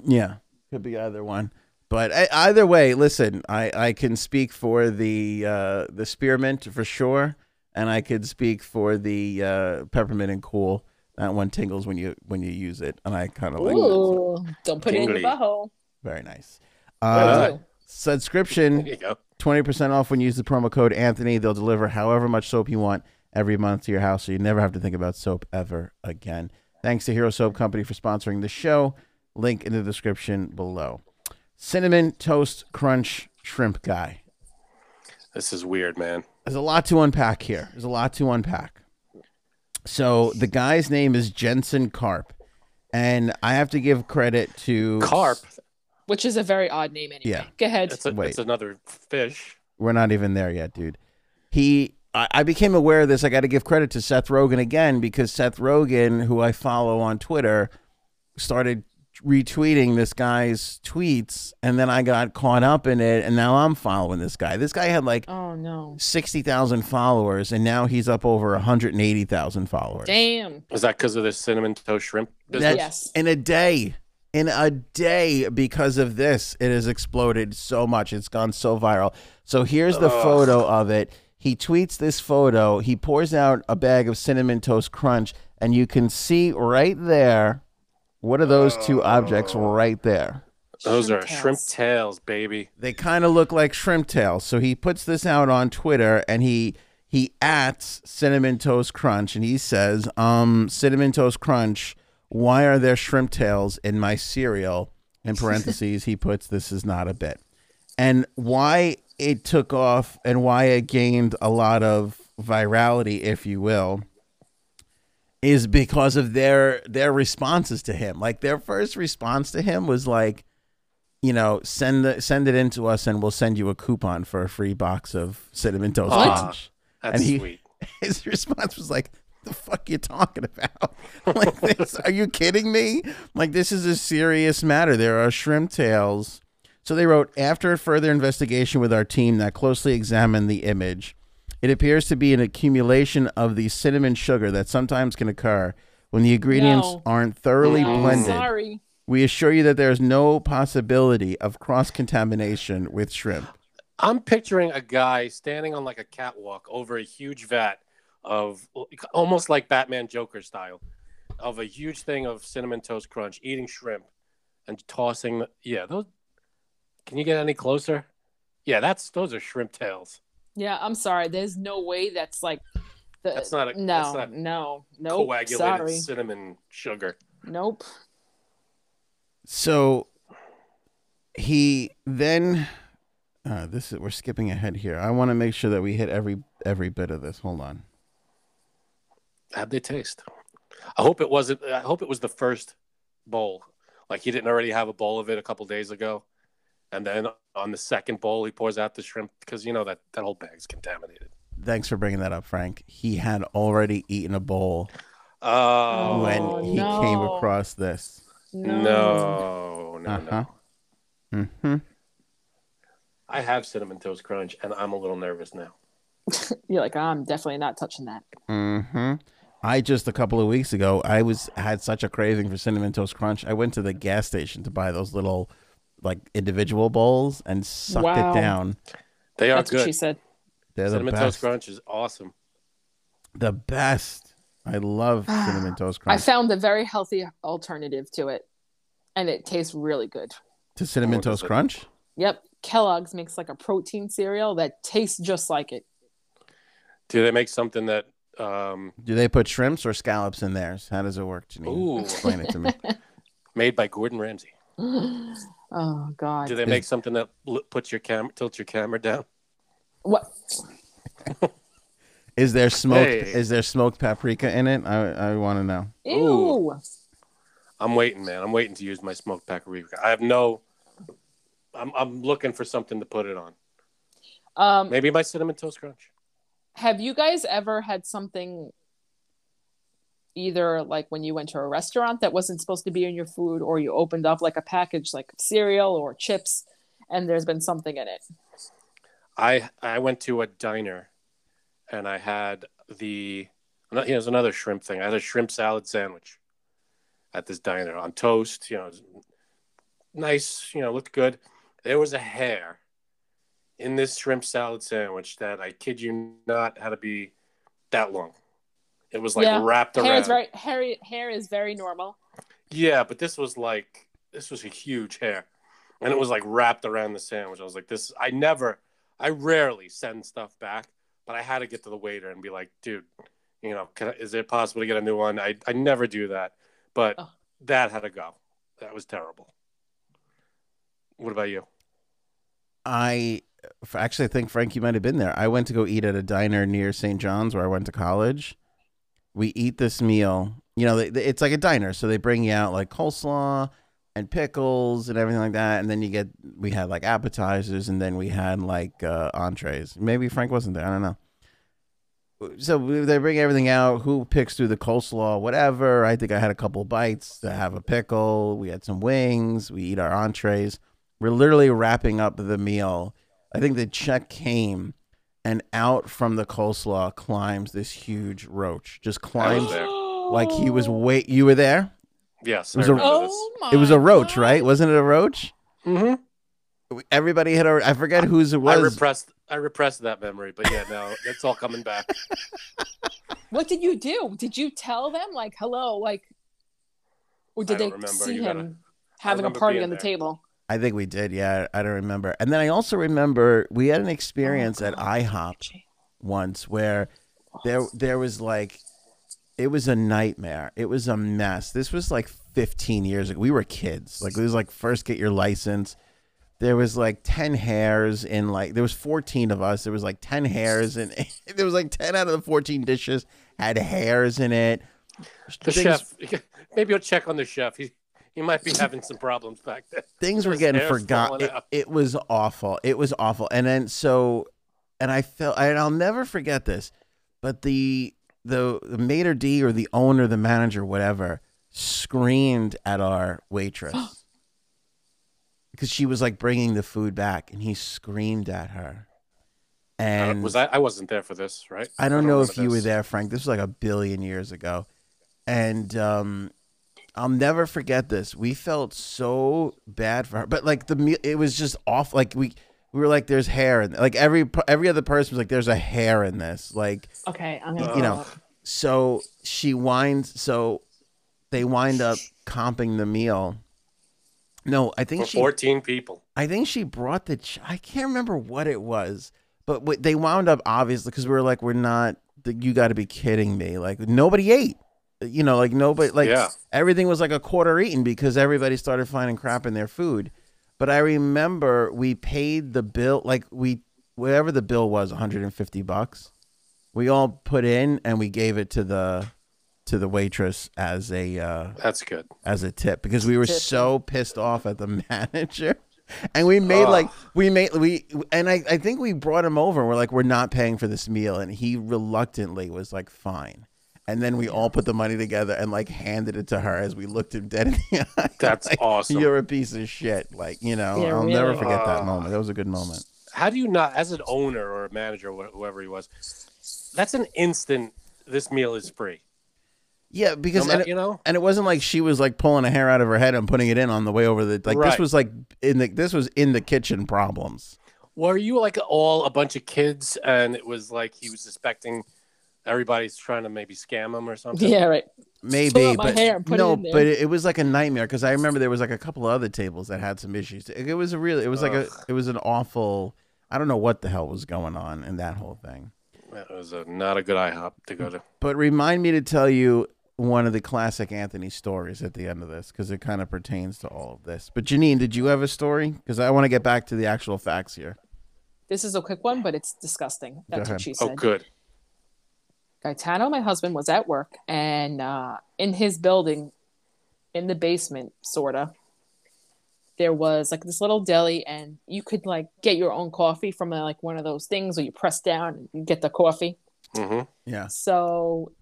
Yeah, could be either one. But I, either way, listen, I, I can speak for the uh, the spearmint for sure, and I could speak for the uh, peppermint and cool. That one tingles when you when you use it, and I kind of like. Ooh, don't put it in your Tingly. butthole. Very nice. Uh, subscription go. 20% off when you use the promo code Anthony. They'll deliver however much soap you want every month to your house, so you never have to think about soap ever again. Thanks to Hero Soap Company for sponsoring the show. Link in the description below. Cinnamon Toast Crunch Shrimp Guy. This is weird, man. There's a lot to unpack here. There's a lot to unpack. So the guy's name is Jensen Karp, and I have to give credit to Karp. Which is a very odd name anyway. Yeah. Go ahead. It's, a, Wait. it's another fish. We're not even there yet, dude. He, I, I became aware of this. I got to give credit to Seth Rogen again because Seth Rogen, who I follow on Twitter, started retweeting this guy's tweets, and then I got caught up in it, and now I'm following this guy. This guy had like Oh no. sixty thousand followers, and now he's up over hundred and eighty thousand followers. Damn. Is that because of this cinnamon toast shrimp business? That- Yes. In a day. In a day, because of this, it has exploded so much. It's gone so viral. So here's the Ugh. photo of it. He tweets this photo. He pours out a bag of cinnamon toast crunch, and you can see right there. What are those two objects right there? Those Shrimp are shrimp tails. tails, baby. They kind of look like shrimp tails. So he puts this out on Twitter, and he he ats cinnamon toast crunch, and he says, "Um, cinnamon toast crunch. Why are there shrimp tails in my cereal?" In parentheses, he puts, "This is not a bit." And why it took off and why it gained a lot of virality, if you will, is because of their their responses to him. Like their first response to him was like, you know, send the, send it in to us and we'll send you a coupon for a free box of cinnamon toast What? crunch. That's And he- sweet. His response was like, "The fuck you talking about? like this? Are you kidding me? Like this is a serious matter. There are shrimp tails." So they wrote, after a further investigation with our team that closely examined the image, it appears to be an accumulation of the cinnamon sugar that sometimes can occur when the ingredients No. aren't thoroughly No, blended. Sorry. We assure you that there is no possibility of cross contamination with shrimp. I'm picturing a guy standing on like a catwalk over a huge vat of almost like Batman Joker style of a huge thing of cinnamon toast crunch, eating shrimp and tossing. Yeah, those. Can you get any closer? Yeah, that's those are shrimp tails. Yeah, I'm sorry. There's no way that's like the, That's not a- no, that's not no, nope. Coagulated Sorry, cinnamon sugar. nope. So he then uh, this is we're skipping ahead here. I want to make sure that we hit every every bit of this. Hold on. How'd they taste? I hope it wasn't. I hope it was the first bowl. Like he didn't already have a bowl of it a couple days ago, and then on the second bowl he pours out the shrimp because you know that that whole bag's contaminated. Thanks for bringing that up, Frank. He had already eaten a bowl Oh, when he came across this. No. no, no, Uh-huh. no. hmm I have cinnamon toast crunch, and I'm a little nervous now. You're like, I'm definitely not touching that. Mm hmm I just a couple of weeks ago, I was had such a craving for cinnamon toast crunch. I went to the gas station to buy those little like individual bowls and sucked Wow. it down. They are That's what she said. They're the Cinnamon best. toast crunch is awesome. The best. I love ah, cinnamon toast crunch. I found a very healthy alternative to it, and it tastes really good. to cinnamon What is toast it? crunch. Yep, Kellogg's makes like a protein cereal that tastes just like it. Do they make something that? Um, Do they put shrimps or scallops in theirs? How does it work, Janine? Ooh. Explain it to me. made by Gordon Ramsay. oh God! Do they make something that l- puts your camera, tilts your camera down? what? Is there smoked? Hey. Is there smoked paprika in it? I I want to know. Ew! I'm waiting, man. I'm waiting to use my smoked paprika. I have no. I'm I'm looking for something to put it on. Um, Maybe my cinnamon toast crunch. Have you guys ever had something either like when you went to a restaurant that wasn't supposed to be in your food or you opened up like a package like cereal or chips and there's been something in it I I went to a diner, and I had the. Here's another shrimp thing. I had a shrimp salad sandwich at this diner on toast. You know, nice. You know, looked good. There was a hair in this shrimp salad sandwich that I kid you not had to be that long. It was like Yeah. wrapped hair around. is very hair, hair is very normal Yeah, but this was like this was a huge hair, and it was like wrapped around the sandwich. I was like, this. I never, I rarely send stuff back, but I had to get to the waiter and be like, dude, you know, can I, is it possible to get a new one? I I never do that, but Oh. that had to go. That was terrible. What about you? I actually think Frank, you might have been there. I went to go eat at a diner near St. John's where I went to college. We eat this meal. You know, they, they- it's like a diner, so they bring you out like coleslaw and pickles and everything like that, and then you get we had like appetizers, and then we had like uh, entrees. Maybe Frank wasn't there. I don't know. So they bring everything out. Who picks through the coleslaw? Whatever. I think I had a couple bites to have a pickle. We had some wings. We eat our entrees. We're literally wrapping up the meal. I think the check came, and out from the coleslaw climbs this huge roach. Just climbs like he was wait. You were there. Yes, It was I a- remember oh my It was a roach, right? Wasn't it a roach? this. hmm Everybody had a. I forget whose it was. I repressed. I repressed that memory, but yeah, now it's all coming back. what did you do did you tell them like hello like or did I they don't remember. see You gotta- him having a party on the there. table I think we did. Yeah, I don't remember. And then I also remember we had an oh, experience Oh, at IHOP once where there there was like it was a nightmare. It was a mess. This was like 15 years ago. We were kids. Like it was like first get your license. There was like 10 hairs in like there was 14 of us. There was like 10 hairs and there was like 10 out of the 14 dishes had hairs in it. The Things- chef. Maybe you'll check on the chef. He he might be having some problems back there. things were getting forgotten. It, it was awful. It was awful. And then so, and I felt, and I'll never forget this, but the the, the maitre d or the owner, the manager, whatever, screamed at our waitress because she was like bringing the food back, and he screamed at her. Uh, And was I? I wasn't there for this, right? I don't know if you were there, Frank. This was like a billion years ago. And um, I'll never forget this. We felt so bad for her, but like the meal, it was just off. Like we, we were like, "There's hair," and like every every other person was like, "There's a hair in this." Like okay i'm gonna you know, up. so she winds. So they wind up comping the meal. No, I think For she. 14 people. I think she brought the. Ch- I can't remember what it was, but what, they wound up obviously because we were like, we're not. You got to be kidding me! Like nobody ate. You know, like nobody. Like Yeah. everything was like a quarter eaten because everybody started finding crap in their food. But I remember we paid the bill. Like we, whatever the bill was, 150 bucks. We all put in and we gave it to the to the waitress as a uh, That's good. as a tip because we were Tip. so pissed off at the manager. And we made like we made we and I, I think we brought him over and we're like, we're not paying for this meal and he reluctantly was like, fine. And then we all put the money together and like handed it to her as we looked him dead in the eye. That's Like, awesome. You're a piece of shit. Like, you know, Yeah, I'll never really. forget that Ah. moment. That was a good moment. How do you not, as an owner or a manager, wh- whoever he was, that's an instant. This meal is free. Yeah, because matter- and, it, you know, and it wasn't like she was like pulling a hair out of her head and putting it in on the way over the like this was like in the this was in the kitchen problems. were you like all a bunch of kids, and it was like he was suspecting everybody's trying to maybe scam him or something? yeah right Maybe, Pull out my but hair and it no, but it, it was like a nightmare because I remember there was like a couple of other tables that had some issues. It, it was a really, it was like a, it was an awful. I don't know what the hell was going on in that whole thing. That was a, not a good IHOP to go to. But remind me to tell you one of the classic Anthony stories at the end of this because it kind of pertains to all of this. But Janine, did you have a story? Because I want to get back to the actual facts here. this is a quick one but it's disgusting that's ahead. what she oh, said Oh, good. Gaetano, my husband, was at work, and uh, in his building, in the basement, sorta, there was like this little deli, and you could like get your own coffee from uh, like one of those things where you press down and you get the coffee. hmm Yeah. So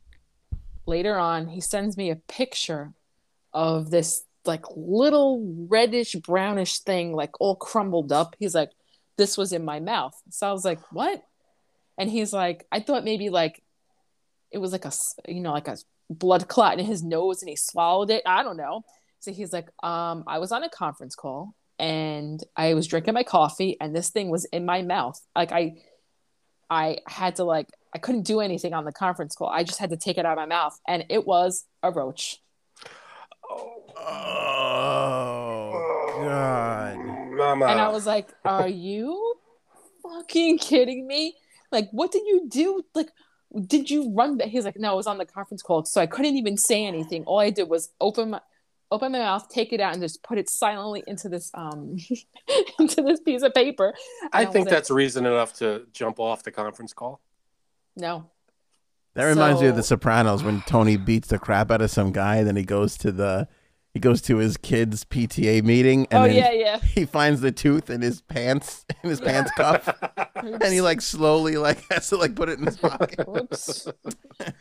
later on, he sends me a picture of this like little reddish brownish thing, like all crumbled up. He's like, This was in my mouth. So I was like, What? And he's like, I thought maybe like it was like a you know, like a blood clot in his nose and he swallowed it. I don't know. So he's like, um, I was on a conference call and I was drinking my coffee and this thing was in my mouth. Like I, I had to like I couldn't do anything on the conference call. I just had to take it out of my mouth, and it was a roach. Oh God. Mama. And I was like, "Are you fucking kidding me? Like, what did you do? Like, did you run?" Back? He's like, "No, it was on the conference call, so I couldn't even say anything. All I did was open my." Open my mouth, take it out, and just put it silently into this um into this piece of paper. And I think like, that's reason enough to jump off the conference call. no. That reminds me of The Sopranos when Tony beats the crap out of some guy, then he goes to the he goes to his kids' PTA meeting, and oh then yeah, yeah. he finds the tooth in his pants in his pants cuff, and he like slowly like has to like put it in his pocket. Whoops.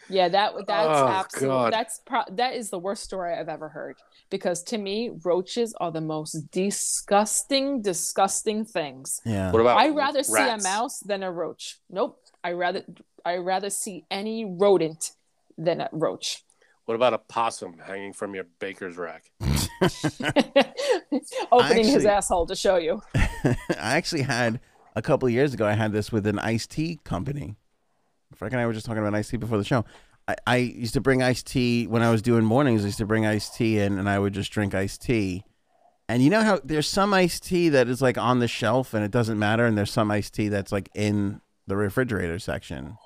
Yeah, that that's Oh, absolutely that's pro- that is the worst story I've ever heard because to me roaches are the most disgusting disgusting things. Yeah, What about I'd rather see a mouse than a roach. Nope. I rather I rather see any rodent than a roach. What about a possum hanging from your baker's rack? Opening his asshole to show you. I actually had a couple of years ago. I had this with an iced tea company. Frank and I were just talking about iced tea before the show. I, I used to bring iced tea when I was doing mornings. I used to bring iced tea in, and I would just drink iced tea. And you know how there's some iced tea that is like on the shelf and it doesn't matter, and there's some iced tea that's like in the refrigerator section.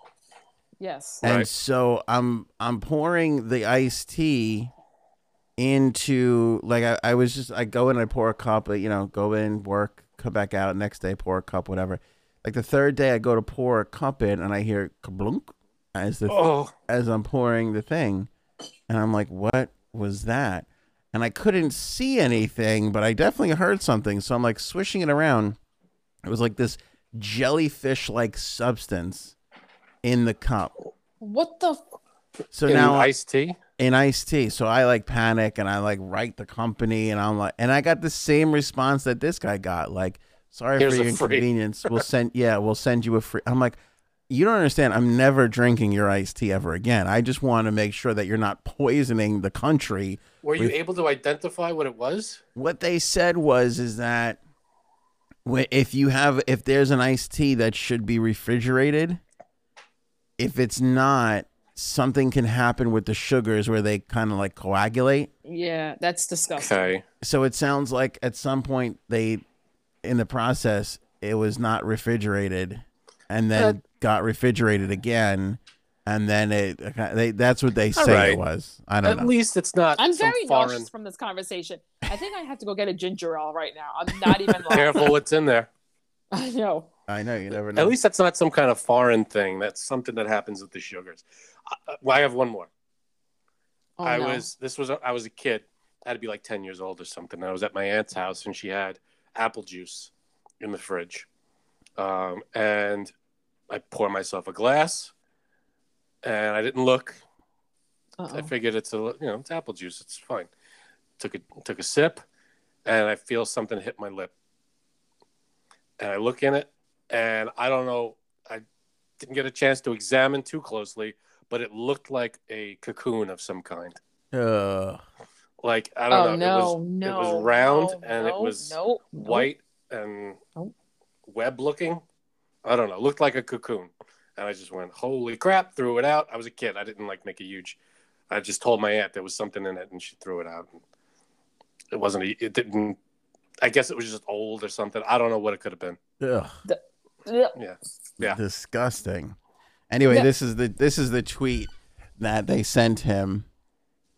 Yes. And Right. so I'm I'm pouring the iced tea into like I, I was just I go in I pour a cup, you know, go in, work, come back out, next day pour a cup, whatever. Like the third day I go to pour a cup in and I hear kablunk as the Oh, as I'm pouring the thing. And I'm like, what was that? And I couldn't see anything, but I definitely heard something. So I'm like swishing it around. It was like this jellyfish like substance in the cup. What the f- So in now iced tea. in iced tea. So I like panic and I like write the company and I'm like, and I got the same response that this guy got. Like, sorry Here's for your inconvenience. We'll send, yeah, we'll send you a free. I'm like, you don't understand. I'm never drinking your iced tea ever again. I just want to make sure that you're not poisoning the country. Were you With- able to identify what it was? What they said was, is that if you have, if there's an iced tea that should be refrigerated, if it's not, something can happen with the sugars where they kind of like coagulate. Yeah, that's disgusting. Okay. so it sounds like at some point they in the process it was not refrigerated and then Uh, got refrigerated again and then it they that's what they say right. it was i don't know. At know least it's not. I'm some very foreign. nauseous from this conversation. I think I have to go get a ginger ale right now. I'm not even lying. Careful what's in there. I know. I know you never know At least that's not some kind of foreign thing. That's something that happens with the sugars. I, I have one more. Oh, I no. was this was I was a kid. I had to be like ten years old or something. I was at my aunt's house and she had apple juice in the fridge, um, and I pour myself a glass, and I didn't look. I Uh-oh. figured it's a you know it's apple juice. It's fine. Took a took a sip, and I feel something hit my lip, and I look in it, and I don't know. I didn't get a chance to examine too closely, but it looked like a cocoon of some kind. Ugh. Like I Oh don't know. no, it was, no. it was round no, and it was no, no. white and Nope. web looking. I don't know. Looked like a cocoon, and I just went, "Holy crap!" Threw it out. I was a kid. I didn't like make a huge. I just told my aunt there was something in it, and she threw it out. It wasn't. A, it didn't. I guess it was just old or something. I don't know what it could have been. Yeah. Ugh. Yeah. disgusting anyway Yeah. this is the this is the tweet that they sent him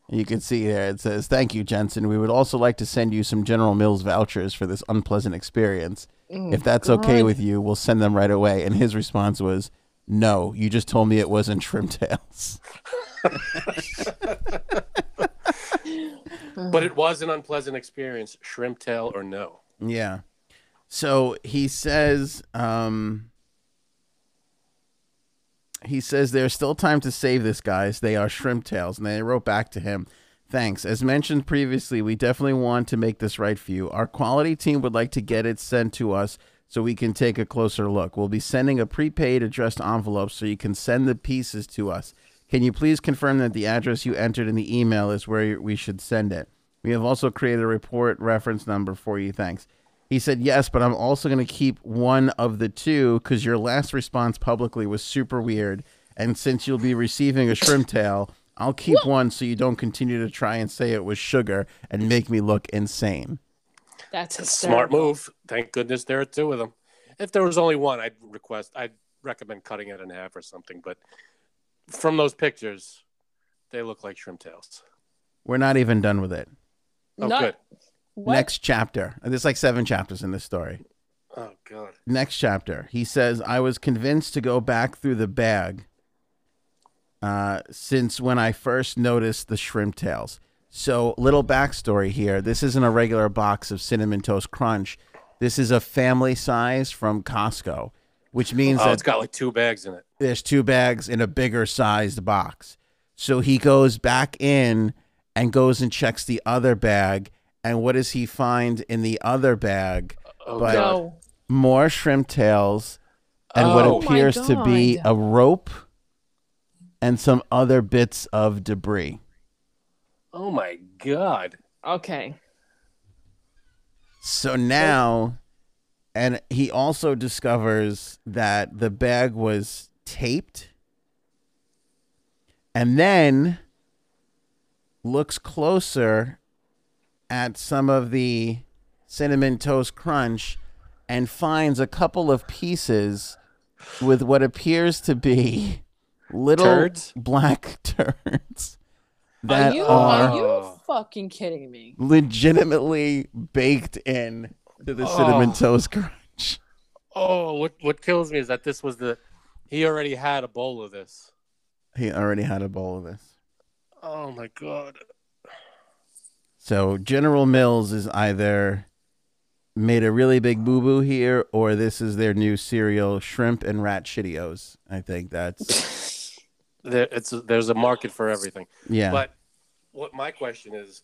you can see here it says thank you jensen we would also like to send you some general mills vouchers for this unpleasant experience Mm, if that's okay with you, we'll send them right away. And his response was, No, you just told me it wasn't trim tails. But it was an unpleasant experience. Shrimp tail or no? Yeah. So he says, um, he says there's still time to save this, guys. They are shrimp tails. And they wrote back to him, thanks. As mentioned previously, we definitely want to make this right for you. Our quality team would like to get it sent to us so we can take a closer look. We'll be sending a prepaid addressed envelope so you can send the pieces to us. Can you please confirm that the address you entered in the email is where we should send it? We have also created a report reference number for you. Thanks. He said, Yes, but I'm also going to keep one of the two because your last response publicly was super weird. And since you'll be receiving a shrimp tail, I'll keep one so you don't continue to try and say it was sugar and make me look insane. That's a smart move. Thank goodness there are two of them. If there was only one, I'd request, I'd recommend cutting it in half or something. But from those pictures, they look like shrimp tails. We're not even done with it. Oh, Not, good. What? Next chapter. There's like seven chapters in this story. Oh God. Next chapter. He says, I was convinced to go back through the bag uh, since when I first noticed the shrimp tails. So, little backstory here. This isn't a regular box of cinnamon toast crunch. This is a family size from Costco, which means oh, that it's got like two bags in it. There's two bags in a bigger sized box. So he goes back in and goes and checks the other bag. And what does he find in the other bag? Oh, but no. more shrimp tails and oh, what appears to be oh, a rope and some other bits of debris. Oh my god. Okay. So now and he also discovers that the bag was taped and then looks closer at some of the cinnamon toast crunch and finds a couple of pieces with what appears to be little turds? black turds that are you, are, are you fucking kidding me? Legitimately baked in to the oh. cinnamon toast crunch. Oh, what what kills me is that this was the he already had a bowl of this. He already had a bowl of this. Oh my god. So General Mills is either made a really big boo boo here, or this is their new cereal, shrimp and rat Cheerios. I think that's there. It's there's a market for everything. Yeah. But what my question is,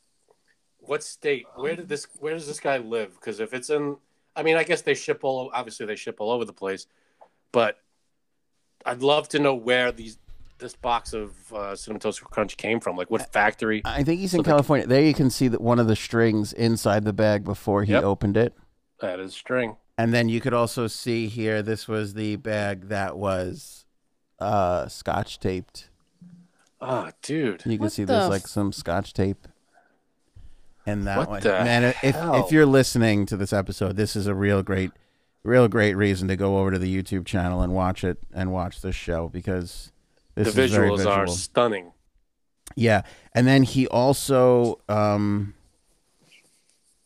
what state? Where did this? Where does this guy live? Because if it's in, I mean, I guess they ship all. Obviously, they ship all over the place, but I'd love to know where these this box of uh, cinnamon toast crunch came from? Like what factory? I think he's in so California. There you can see that one of the strings inside the bag before he yep. opened it. That is string. And then you could also see here this was the bag that was uh, scotch taped. Oh, dude. You can what see there's like some scotch tape And that what one. The Man, if hell? if you're listening to this episode, this is a real great real great reason to go over to the YouTube channel and watch it and watch this show because this the visuals are stunning. Yeah, and then he also um,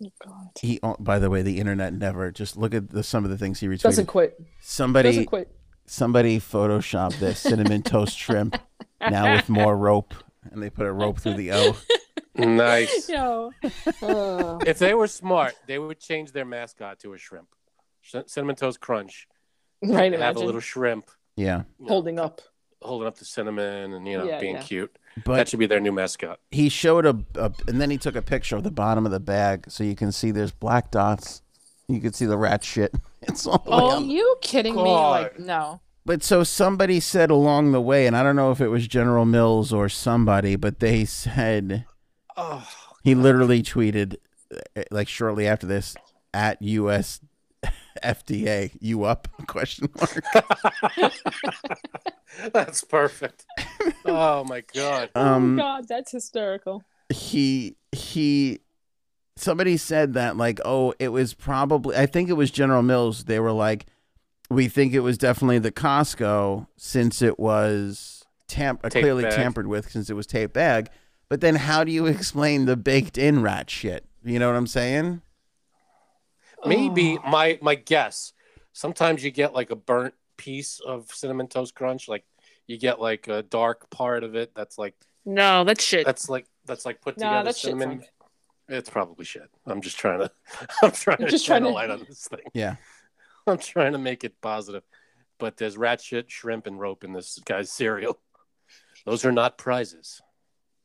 oh God. he by the way, the internet never just look at the, some of the things he retweeted. Doesn't quit. Somebody Doesn't quit. Somebody photoshopped this cinnamon toast shrimp now with more rope, and they put a rope through the O. Nice. Yo. Uh. If they were smart, they would change their mascot to a shrimp. Cinnamon toast crunch. Right. Have imagine. a little shrimp. Yeah. Holding up holding up the cinnamon and you know Yeah, being yeah. cute. But that should be their new mascot. he showed a, a, and then he took a picture of the bottom of the bag, so you can see there's black dots. You can see the rat shit. It's all the way Oh, on- you kidding me? Like no. But so somebody said along the way, and I don't know if it was General Mills or somebody, but they said Oh, he literally tweeted uh, like shortly after this at US FDA, you up? Question mark. that's perfect. Oh my god. Um, oh God, that's hysterical. he he somebody said that like oh it was probably i think it was general mills they were like we think it was definitely the costco since it was tam- uh, Tape clearly bag. tampered with since it was tape bag but then how do you explain the baked in rat shit you know what i'm saying Maybe Oh. my my guess. Sometimes you get like a burnt piece of cinnamon toast crunch, like you get like a dark part of it. That's like No, that's shit. that's like that's like put No, together that's cinnamon. Frank. It's probably shit. I'm just trying to. I'm trying You're to just shine trying a to- light on this thing. Yeah. I'm trying to make it positive. But there's rat shit, shrimp, and rope in this guy's cereal. Those are not prizes.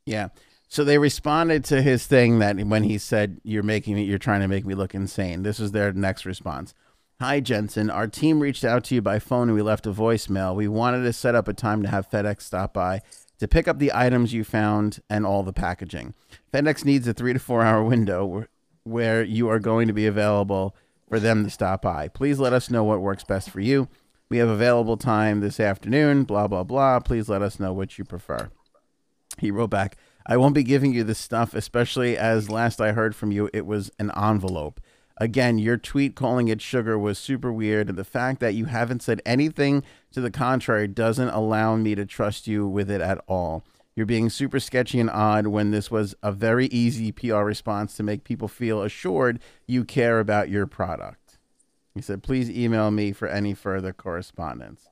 Yeah. So they responded to his thing that when he said, "You're making me, you're trying to make me look insane." This was their next response. Hi Jensen, our team reached out to you by phone and we left a voicemail. We wanted to set up a time to have FedEx stop by to pick up the items you found and all the packaging. FedEx needs a three to four hour window where, where you are going to be available for them to stop by. Please let us know what works best for you. We have available time this afternoon. Blah blah blah. Please let us know what you prefer. He wrote back, I won't be giving you this stuff, especially as last I heard from you, it was an envelope. Again, your tweet calling it sugar was super weird, and the fact that you haven't said anything to the contrary doesn't allow me to trust you with it at all. You're being super sketchy and odd when this was a very easy PR response to make people feel assured you care about your product. He said, please email me for any further correspondence.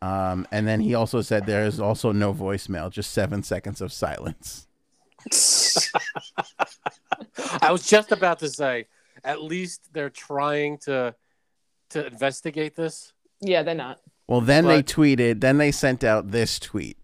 Um, and then he also said there is also no voicemail, just seven seconds of silence. I was just about to say, at least they're trying to to investigate this. yeah, they're not. Well, then they tweeted, then they sent out this tweet.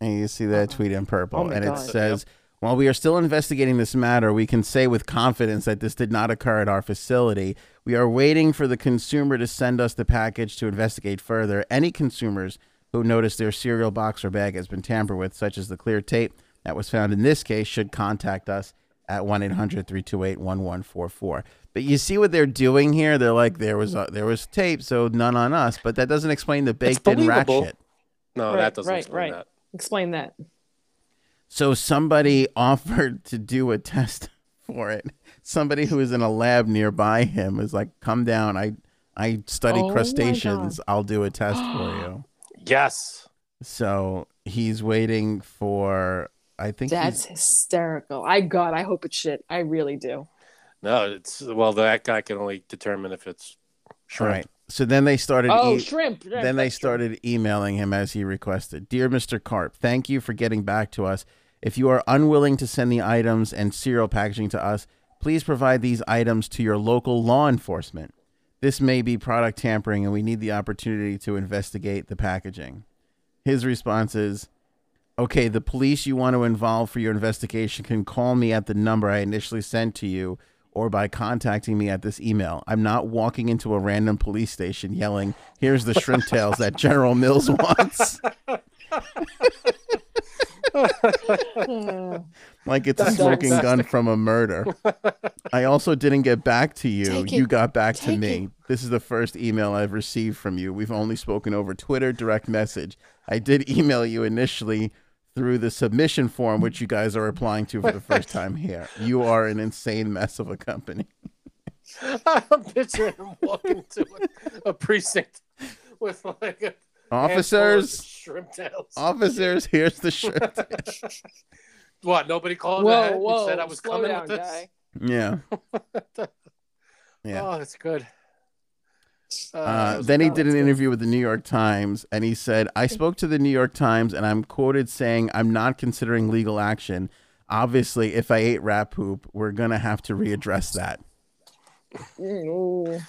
And you see that tweet in purple. Oh my and it God. says, While we are still investigating this matter, we can say with confidence that this did not occur at our facility. We are waiting for the consumer to send us the package to investigate further. Any consumers who notice their cereal box or bag has been tampered with, such as the clear tape that was found in this case, should contact us at 1 800 328 1144. But you see what they're doing here? They're like, there was a, there was tape, so none on us. But that doesn't explain the baked in rat believable. shit. No, Right, that doesn't right, explain right. that. Explain that. So somebody offered to do a test for it. Somebody who was in a lab nearby him was like, "Come down. I I study Oh crustaceans. I'll do a test for you." Yes. So he's waiting for. I think That's he's, hysterical. I God, I hope it's shit. I really do. No, it's well that guy can only determine if it's shrimp. right. So then they started. Oh, e- shrimp. shrimp, then they that's shrimp. started emailing him as he requested. Dear Mr. Karp, thank you for getting back to us. If you are unwilling to send the items and cereal packaging to us, please provide these items to your local law enforcement. This may be product tampering, and we need the opportunity to investigate the packaging. His response is Okay, the police you want to involve for your investigation can call me at the number I initially sent to you or by contacting me at this email. I'm not walking into a random police station yelling, Here's the shrimp tails that General Mills wants. like it's a smoking gun from a murder. I also didn't get back to you. Take You it. got back to me. This is the first email I've received from you. We've only spoken over Twitter direct message. I did email you initially through the submission form, which you guys are applying to for the first time here. You are an insane mess of a company. I'm picturing him walking to a, a precinct with like a handful of Officers, shrimp tails. officers, here's the shrimp. What? Nobody called Whoa, ahead whoa. and said I was slow coming down, with this. guy. Yeah. Yeah. Oh, that's good. Uh, Uh, that was- then he did an interview with the New York Times and he said, I spoke to the New York Times and I'm quoted saying, I'm not considering legal action. Obviously, if I ate rat poop, we're going to have to readdress that. Mm, ooh.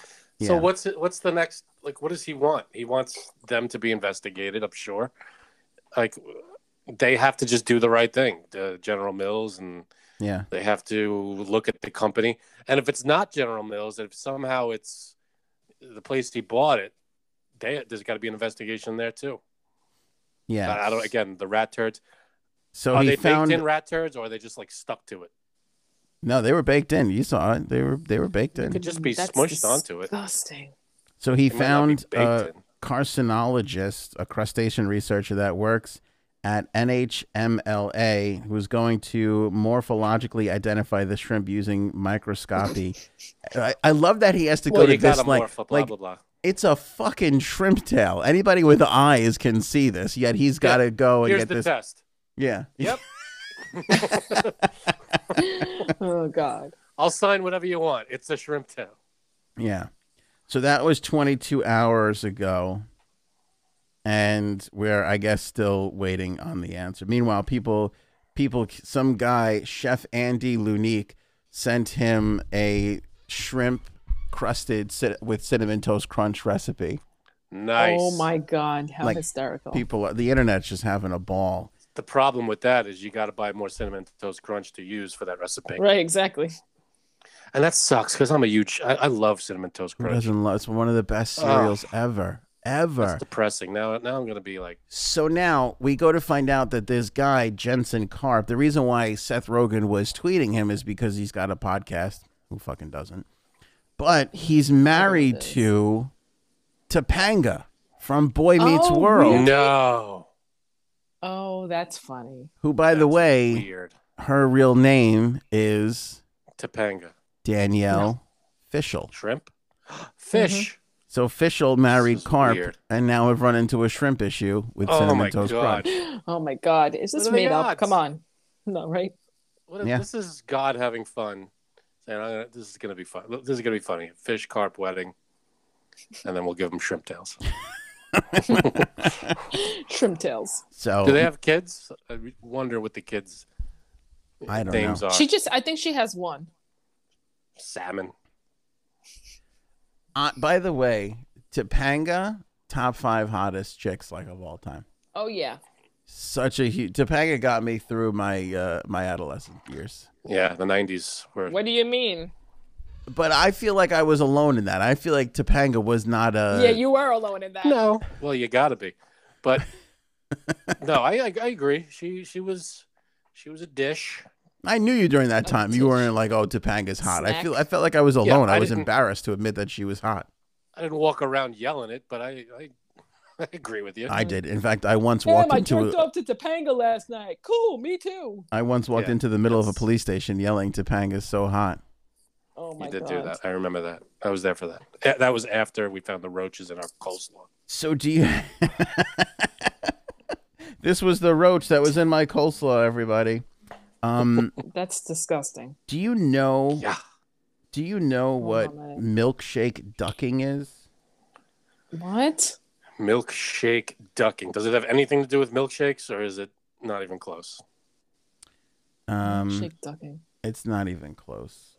So what's what's the next? Like, what does he want? He wants them to be investigated. I'm sure. Like, they have to just do the right thing. The General Mills and Yeah. they have to look at the company. And if it's not General Mills, if somehow it's the place he bought it, they, there's got to be an investigation there too. Yeah. I, I don't. Again, the rat turds. So are he they found baked in rat turds, or are they just like stuck to it? No, they were baked in. You saw it. They were they were baked in. It in. could just be That's smushed onto it. Disgusting. So he It might not be found a in. carcinologist, a crustacean researcher that works at NHMLA, who's going to morphologically identify the shrimp using microscopy. I, I love that he has to Well, go to this a like morph, blah like blah blah. it's a fucking shrimp tail. Anybody with eyes can see this. Yet he's got to go and Here's get the this. test. Yeah. Yep. oh God. I'll sign whatever you want. It's a shrimp tail. Yeah. So that was 22 hours ago. And we're, I guess, still waiting on the answer. Meanwhile, people, people, some guy, Chef Andy Lunique, sent him a shrimp crusted cin- with cinnamon toast crunch recipe. Nice. Oh my god, how Like, hysterical! People, the internet's just having a ball. The problem with that is you got to buy more cinnamon toast crunch to use for that recipe, Right, exactly. and that sucks because I'm a huge. I, I love cinnamon toast Who crunch. doesn't love? It's one of the best Oh. cereals ever, ever. It's depressing. Now, now I'm gonna be like, So now we go to find out that this guy Jensen Karp. The reason why Seth Rogen was tweeting him is because he's got a podcast. Who fucking doesn't? But he's married to Topanga from Boy Meets Oh, World. really? no. Oh, that's funny. Who, by the way, weird. her real name is Topanga Danielle Fishel. shrimp, fish. Mm-hmm. So Fishel married Karp, weird. and now we've run into a shrimp issue with Oh cinnamon my toast God. crunch. Oh my god, is this What are the made up? Come on, no, right? What if Yeah. this is God having fun? Saying, I'm gonna, "This is gonna be fun. This is gonna be funny." Fish carp wedding, and then we'll give them shrimp tails. Shrimp tails. So Do they have kids? I wonder what the kids' I don't names know. are. She just, I think she has one. Salmon. Uh, by the way, Topanga, top five hottest chicks like of all time. Oh yeah. Such a huge Topanga got me through my uh, my adolescent years. Yeah, the '90s were. What do you mean? But I feel like I was alone in that. I feel like Topanga was not a. yeah, you were alone in that. No, well, you gotta be, but no, I, I I agree. She she was she was a dish. I knew you during that oh, time. You weren't like, oh, Topanga's hot. I feel I felt like I was alone. I, I was embarrassed to admit that she was hot. I didn't walk around yelling it, but I I, I agree with you. I did. In fact, I once Damn, walked I into jerked a, off to Topanga last night. Cool, me too. I once walked Yeah, into the middle of a police station yelling Topanga's so hot. Oh my you did god. do that. I remember that. I was there for that. That was after we found the roaches in our coleslaw. So do you This was the roach that was in my coleslaw, everybody. Um That's disgusting. do you know Yeah. do you know Hold what on milkshake ducking is? What? Milkshake ducking. Does it have anything to do with milkshakes, or is it not even close? Um Shake ducking. it's not even close.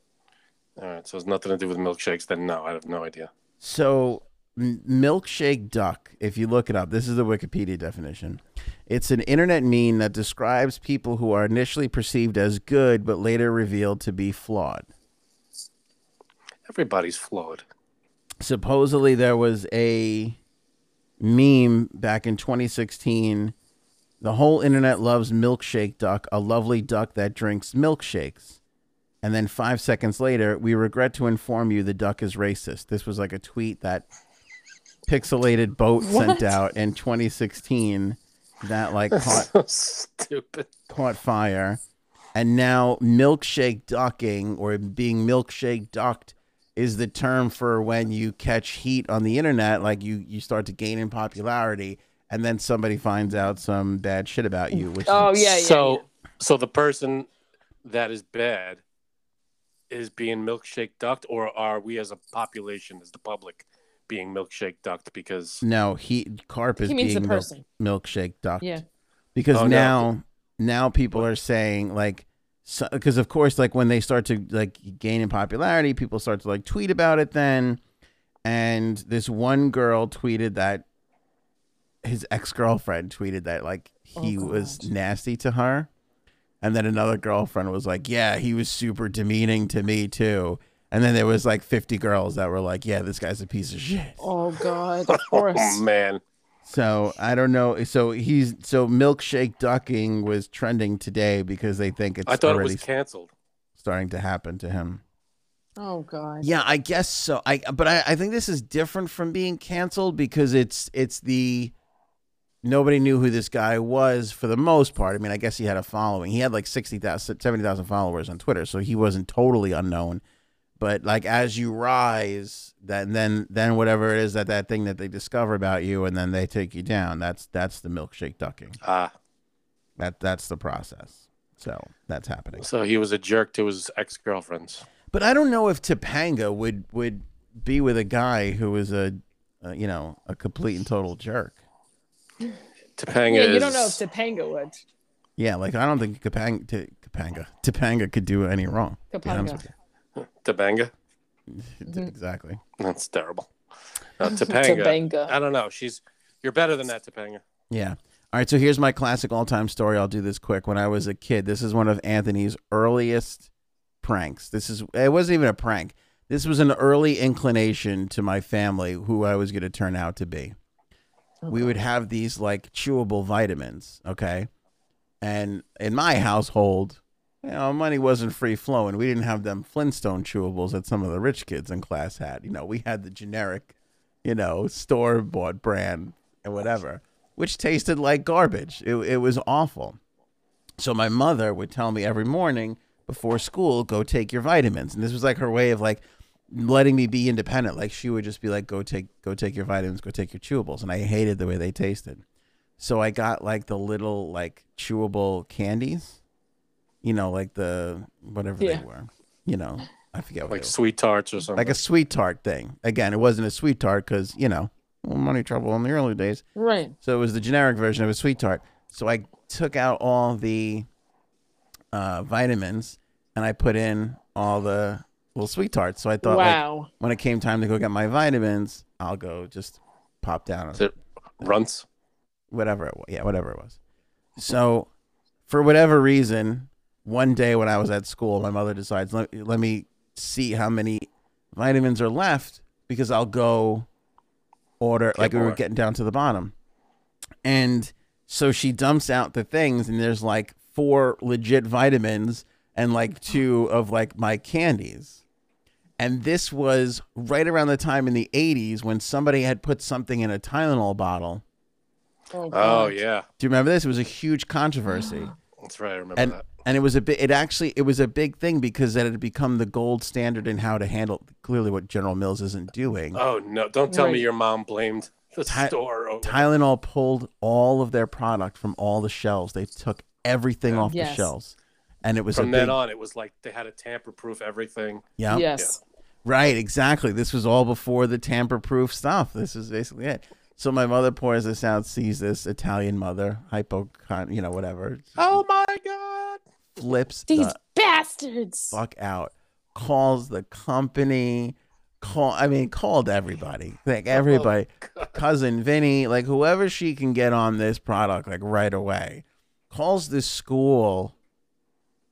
All right, so it's nothing to do with milkshakes. Then no, I have no idea. So, milkshake duck, if you look it up, this is the Wikipedia definition. It's an internet meme that describes people who are initially perceived as good but later revealed to be flawed. Everybody's flawed. Supposedly, there was a meme back in 2016. The whole internet loves milkshake duck, a lovely duck that drinks milkshakes. And then five seconds later, we regret to inform you the duck is racist. This was like a tweet that Pixelated Boat sent out in 2016 that like caught so stupid. caught fire. And now milkshake ducking or being milkshake ducked is the term for when you catch heat on the internet, like you you start to gain in popularity and then somebody finds out some bad shit about you, which Oh is, yeah, yeah. so, yeah. so the person that is bad is being milkshake ducked, or are we as a population, as the public, being milkshake ducked because no, he Karp is He means the being milk, milkshake ducked. Yeah. because Oh, no. now now people are saying like because of course like when they start to like gain in popularity people start to like tweet about it then and this one girl tweeted that his ex-girlfriend tweeted that like oh, he Oh, was nasty to her and then another girlfriend was like yeah he was super demeaning to me too and then there was like 50 girls that were like yeah this guy's a piece of shit Oh god, of oh, course. oh man, so I don't know. So he's so milkshake ducking was trending today because they think it's I thought it already was canceled. starting to happen to him. Oh god. Yeah, I guess so. I but I, I think this is different from being canceled because it's it's the nobody knew who this guy was for the most part. I mean, I guess he had a following. He had like 60,000 70,000 followers on Twitter, so he wasn't totally unknown. But like as you rise, then then then whatever it is that that thing that they discover about you and then they take you down. That's that's the milkshake ducking. Ah, That that's the process. So that's happening. so he was a jerk to his ex girlfriends. But I don't know if Topanga would would be with a guy who was a, a you know a complete and total jerk. Topanga Yeah, is you don't know if Topanga would. Yeah, like I don't think Topanga, T- Topanga, Topanga could do any wrong. to be honest Topanga. with Tabanga. you. Exactly. That's terrible. Uh, Topanga. Topanga. I don't know. She's you're better than that, Topanga. Yeah. All right. So here's my classic all-time story. I'll do this quick. When I was a kid, this is one of Anthony's earliest pranks. This is it wasn't even a prank. This was an early inclination to my family who I was going to turn out to be. We would have these like chewable vitamins, okay? And in my household, you know, money wasn't free flowing. We didn't have them Flintstone chewables that some of the rich kids in class had. You know, we had the generic, you know, store bought brand and whatever, which tasted like garbage. It, it was awful. So my mother would tell me every morning before school, go take your vitamins. And this was like her way of like letting me be independent. Like she would just be like, go take, go take your vitamins, go take your chewables. And I hated the way they tasted. So I got like the little like chewable candies, you know, like the whatever Yeah. they were, you know, I forget what Like sweet tarts or something. like a sweet tart thing. Again, it wasn't a sweet tart because you know money trouble in the early days, Right. so it was the generic version of a sweet tart. So I took out all the uh, vitamins and I put in all the little sweet tarts. So I thought, like, wow. when it came time to go get my vitamins, I'll go just pop down Is it runts? whatever it was. Yeah, whatever it was. So, for whatever reason, one day when I was at school, my mother decides let, let me see how many vitamins are left because I'll go order Get like we were getting down to the bottom. And so she dumps out the things and there's like four legit vitamins and like two of like my candies. And this was right around the time in the 80s when somebody had put something in a Tylenol bottle Oh, Oh yeah, do you remember this? It was a huge controversy, that's right. I remember and that. And it was a bit. It actually it was a big thing because it had become the gold standard in how to handle clearly what General Mills isn't doing. Oh no! Don't tell me your mom blamed the Ty- store. Over. Tylenol pulled all of their product from all the shelves. They took everything off the shelves, and it was From a then big. on, it was like they had to tamper-proof everything. Yeah, Yes. right, exactly. This was all before the tamper-proof stuff. This is basically it. So my mother pours this out, sees this Italian mother, hypocon, you know, whatever, Oh my god! flips These the bastards. fuck out. Calls the company. Call. I mean, called everybody. Like everybody. Oh, Cousin Vinny. Like whoever she can get on this product. Like right away. Calls the school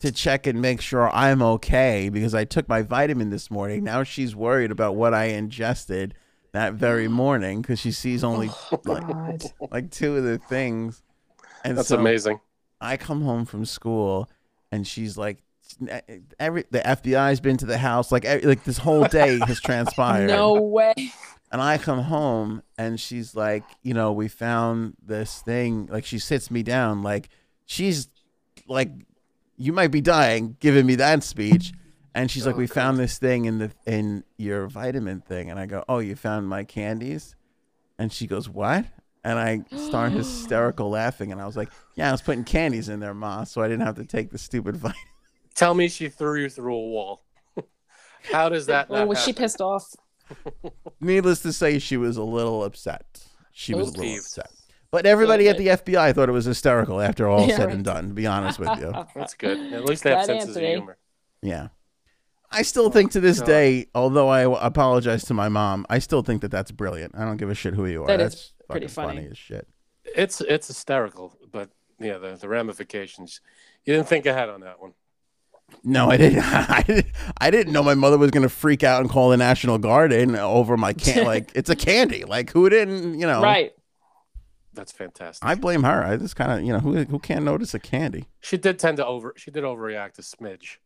to check and make sure I'm okay because I took my vitamin this morning. Now she's worried about what I ingested that very mm. morning because she sees oh only like, God. like two of the things. And That's so, amazing. I come home from school and she's like eh, every the FBI's been to the house like every, like this whole day has transpired. No way. And I come home and she's like, you know, we found this thing like she sits me down like she's like you might be dying giving me that speech and she's like Oh, we God. found this thing in the in your vitamin thing and I go, "Oh, you found my candies?" And she goes, "What?" And I start hysterical laughing and I was like, "Yeah, I was putting candies in there, ma, so I didn't have to take the stupid vitamin." Tell me she threw you through a wall. How does that? Or not was she pissed off? Needless to say, she was a little upset. She was a little Peeved. upset. But everybody at the FBI thought it was hysterical after all Yeah, said right. and done, to be honest with you. That's good. At least they have That senses Anthony. of humor. Yeah. I still think to this God. day, although I apologize to my mom, I still think that that's brilliant. I don't give a shit who you are. That is that's pretty fucking funny. as shit. It's it's hysterical, but yeah, the, the ramifications. You didn't think ahead on that one. No, I didn't. I didn't. I didn't know my mother was gonna freak out and call the National Guard in over my can. like it's a candy. Like who didn't? You know. Right. That's fantastic. I blame her. I just kind of, you know, who who can't notice a candy? She did tend to over. She did overreact a smidge.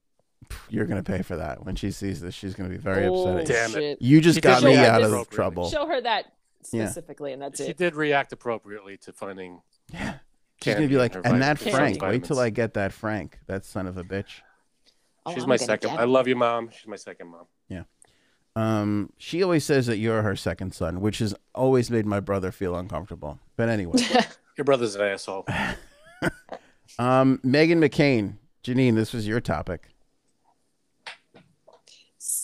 You're gonna pay for that when she sees this. She's gonna be very oh, upset. at you. Damn it. You just She got did me react out of appropriately. trouble. Show her that Yeah. specifically, and that's it. She it. did react appropriately to finding. Yeah. She's gonna candy be in like, her and that vitamin- Frank. vitamins. Wait till I get that Frank. That son of a bitch. Oh, She's I'm my gonna second. get I it. love you, mom. She's my second mom. Yeah. Um, she always says that you're her second son, which has always made my brother feel uncomfortable. But anyway, Your brother's an asshole. um, Meghan McCain, Janine, this was your topic.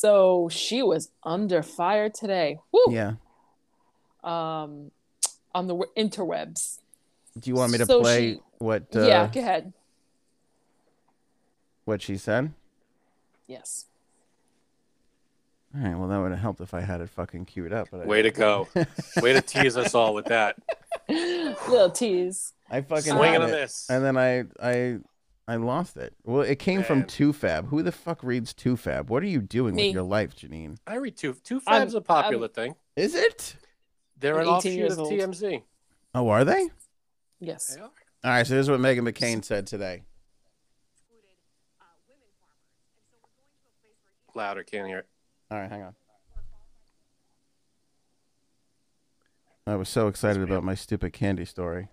So she was under fire today. Woo! Yeah. Um, on the interwebs. Do you want me to So play she- what? Uh, yeah, go ahead. What she said? Yes. All right. Well, that would have helped if I had it fucking queued up. But I, Way to go. Way to tease us all with that. Little tease. I fucking Swing had and a miss. and then I I I lost it. Well, it came from Man. Toofab. Who the fuck reads Toofab? What are you doing Me. with your life, Janine? I read two. Two I'm- Fab's a popular thing. Is it? They're I'm an offshoot of. TMZ. Oh, are they? Yes. They are. All right. So here's what Meghan McCain said today. Louder, can't hear it. All right, hang on. I was so excited about my stupid candy story.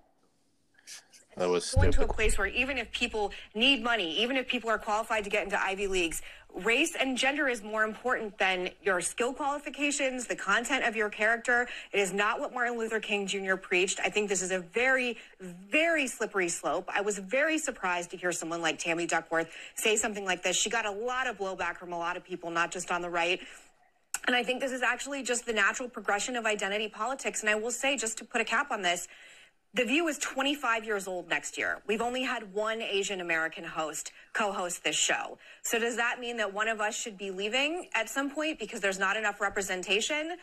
That was going to a place where even if people need money, even if people are qualified to get into Ivy Leagues, race and gender is more important than your skill qualifications, the content of your character. It is not what Martin Luther King Jr. preached. I think this is a very, very slippery slope. I was very surprised to hear someone like Tammy Duckworth say something like this. She got a lot of blowback from a lot of people, not just on the right. And I think this is actually just the natural progression of identity politics. And I will say, just to put a cap on this, the View is 25 years old next year. We've only had one Asian American host co-host this show. So does that mean that one of us should be leaving at some point because there's not enough representation?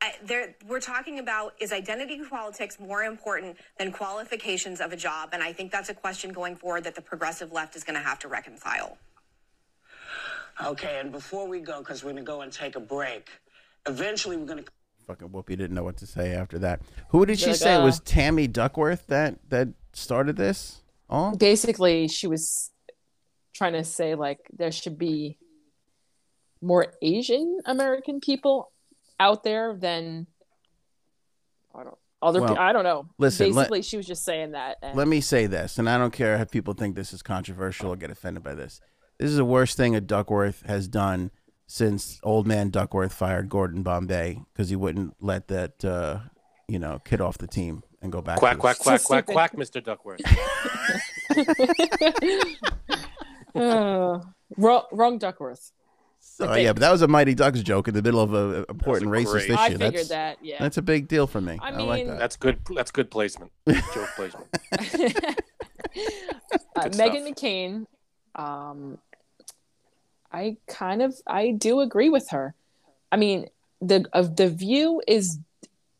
Uh, we're talking about is identity politics more important than qualifications of a job? And I think that's a question going forward that the progressive left is going to have to reconcile. Okay, and before we go, because we're going to go and take a break, eventually we're going to Fucking Whoopi didn't know what to say after that. Who did she Like, say uh, was Tammy Duckworth that that started this? Oh, Basically, she was trying to say like there should be more Asian American people out there than I don't other. Well, I don't know. listen, let- Basically, she was just saying that. And Let me say this, and I don't care if people think this is controversial or get offended by this. This is the worst thing a Duckworth has done since old man Duckworth fired Gordon Bombay because he wouldn't let that uh, you know kid off the team and go back. Quack, to quack, quack, So quack, stupid. quack, Mr. Duckworth. Uh, wrong, wrong Duckworth. So, yeah, but that was a Mighty Ducks joke in the middle of a, a important That racist great. issue. I figured that's, that. Yeah. That's a big deal for me. I I, like mean- that. That's good. That's good placement. Joke placement. uh, Meghan. McCain, um, I kind of I do agree with her. I mean, the of the View is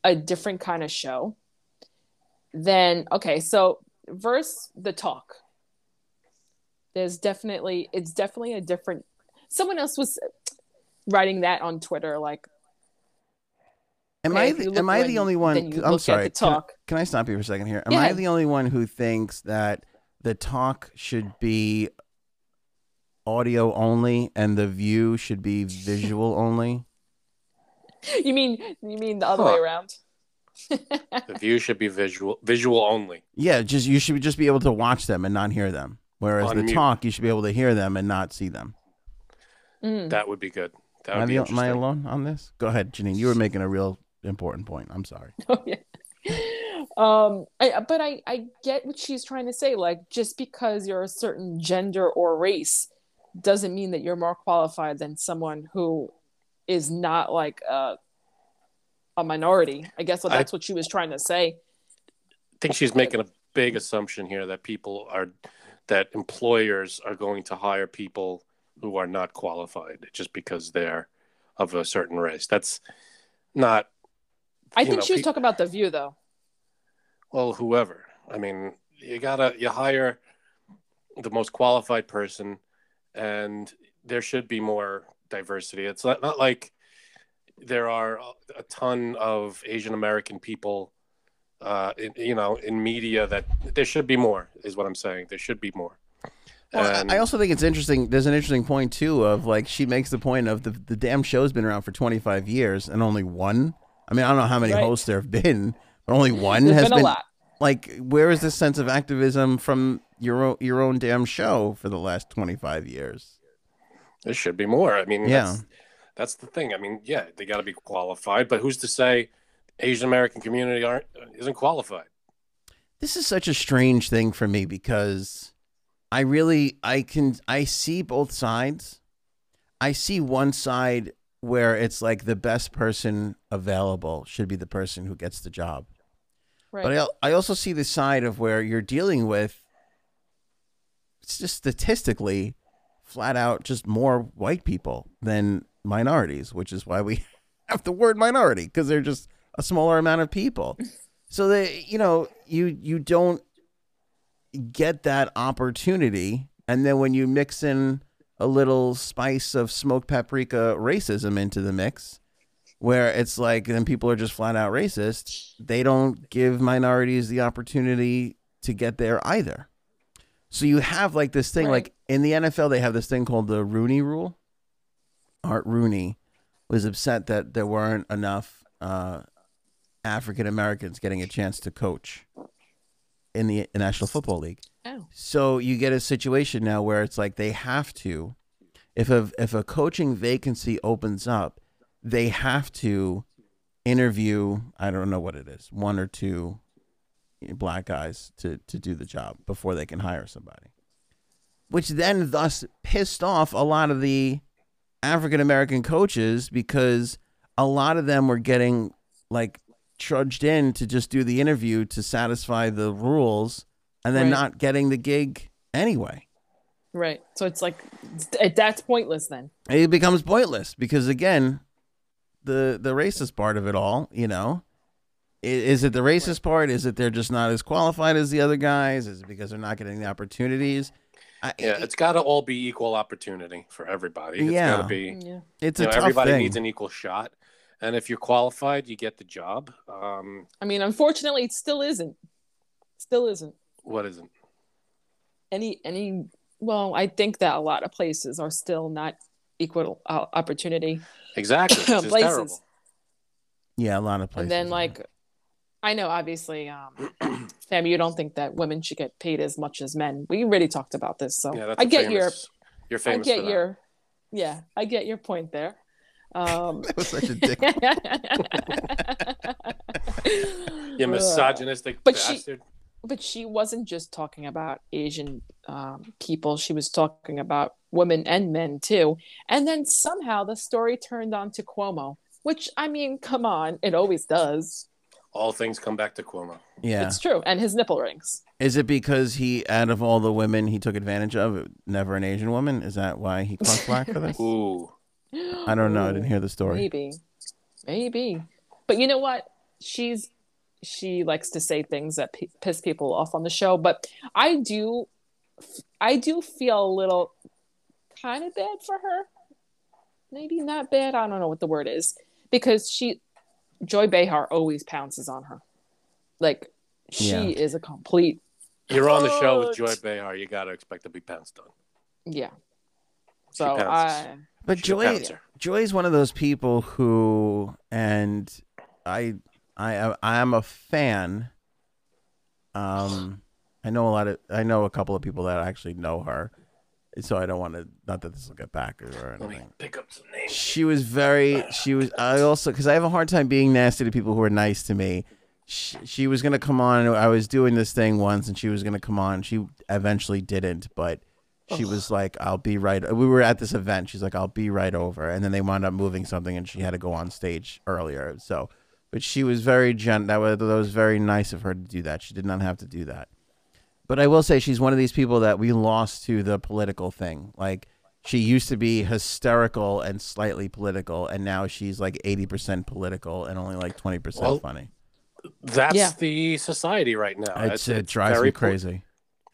a different kind of show than okay. So verse the talk. There's definitely it's definitely a different. Someone else was writing that on Twitter, like Am I the, am I the only one? I'm sorry. The can- talk. Can, I stop you for a second here? Am Yeah. I the only one who thinks that the talk should be audio only and the view should be visual only? You mean you mean the other Huh. way around? The view should be visual, visual only. Yeah, just you should just be able to watch them and not hear them. Whereas On the talk, you should be able to hear them and not see them. Mm. That would be good. That Am I, would be the, am I alone on this? Go ahead, Janine. You were making a real important point. I'm sorry. Oh yeah. Um, I, but I I get what she's trying to say. Like, just because you're a certain gender or race doesn't mean that you're more qualified than someone who is not like a a minority. I guess I- that's what she was trying to say. I think she's making a big assumption here that people are, that employers are going to hire people who are not qualified just because they're of a certain race. That's not. I think know, she was pe- talking about the view, though. Well, whoever. I mean, you gotta you hire the most qualified person, and there should be more diversity. It's not, not like there are a ton of Asian American people, uh, in, you know, in media. That there should be more. Is what I'm saying. There should be more. Well, And- I also think it's interesting. There's an interesting point too of like she makes the point of the the damn show's been around for 25 years and only one. I mean, I don't know how many Right. hosts there have been, but only one There's has been a lot. Like, where is this sense of activism from your own, your own damn show for the last 25 years? There should be more. I mean, Yeah. that's, that's the thing. I mean, yeah, they got to be qualified, but who's to say Asian American community aren't isn't qualified? This is such a strange thing for me because I really I can I see both sides. I see one side where it's like the best person available should be the person who gets the job. Right. But I, I also see the side of where you're dealing with it's just statistically flat out just more white people than minorities, which is why we have the word minority because they're just a smaller amount of people. So they, you know, you you don't get that opportunity, and then when you mix in a little spice of smoked paprika racism into the mix, where it's like then people are just flat out racist, they don't give minorities the opportunity to get there either. So you have like this thing, Right. like in the NFL, they have this thing called the Rooney Rule. Art Rooney was upset that there weren't enough uh, African Americans getting a chance to coach in the National Football League. Oh. So you get a situation now where it's like they have to, if a if a coaching vacancy opens up, they have to interview. I don't know what it is, one or two black guys to to do the job before they can hire somebody. Which then thus pissed off a lot of the African American coaches because a lot of them were getting like trudged in to just do the interview to satisfy the rules and then Right. not getting the gig anyway. Right. So it's like that's pointless then. It becomes pointless because again, the the racist part of it all, you know, is it the racist part? Is it they're just not as qualified as the other guys? Is it because they're not getting the opportunities? I, Yeah, it's got to all be equal opportunity for everybody. It's Yeah. got to be. Yeah. it's a know, tough everybody thing. needs an equal shot, and if you're qualified, you get the job. Um, I mean, unfortunately, it still isn't. Still isn't. what isn't? Any any. Well, I think that a lot of places are still not equal uh, opportunity. Exactly. It's just Places. terrible. yeah, a lot of places. and then are. like, I know obviously, um, Sam, you don't think that women should get paid as much as men. We already talked about this, so Yeah, that's I a get your famous, You're I get your yeah, I get your point there. Um, that was such a dick. You misogynistic But she- bastard. but she wasn't just talking about Asian um, people. She was talking about women and men too. And then somehow the story turned on to Cuomo, which I mean, come on, it always does. All things come back to Cuomo. Yeah. It's true, and his nipple rings. Is it because he, out of all the women he took advantage of, never an Asian woman? Is that why he caught black for this? Ooh. I don't know. I didn't hear the story. Maybe, maybe. But you know what? She's she likes to say things that p- piss people off on the show. But I do, I do feel a little kind of bad for her. Maybe not bad. I don't know what the word is because she, Joy Behar, always pounces on her. Like she Yeah. is a complete You're on the show with Joy Behar. You got to expect to be pounced on. yeah. She So pounces. I But She's a Joy, is one of those people who, and I, I, I am a fan. Um, I know a lot of, I know a couple of people that actually know her, so I don't want to. Not that this will get back or Let me anything. pick up some names. She was very. She was. I also because I have a hard time being nasty to people who are nice to me. She, she was gonna come on. I was doing this thing once, and she was gonna come on. She eventually didn't, but she was like, "I'll be right." We were at this event. She's like, "I'll be right over," and then they wound up moving something, and she had to go on stage earlier. So, but she was very gent. That was that was very nice of her to do that. She did not have to do that. But I will say she's one of these people that we lost to the political thing. Like she used to be hysterical and slightly political, and now she's like eighty percent political and only like twenty percent Well, funny. That's Yeah. the society right now. It's, it drives very me po- crazy.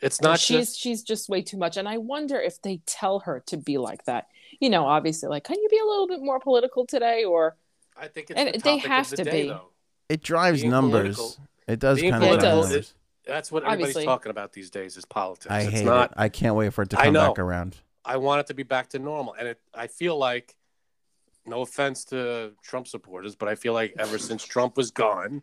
It's not she's just she's just way too much and i wonder if they tell her to be like that you know obviously like can you be a little bit more political today or I think it's and the they have of the to day, be. though. It drives Being numbers. political- It does being kind of it does. numbers. That's what everybody's Obviously. talking about these days is politics. I it's hate not. it. I can't wait for it to I come know. back around. I want it to be back to normal, and it. I feel like, no offense to Trump supporters, but I feel like ever since Trump was gone,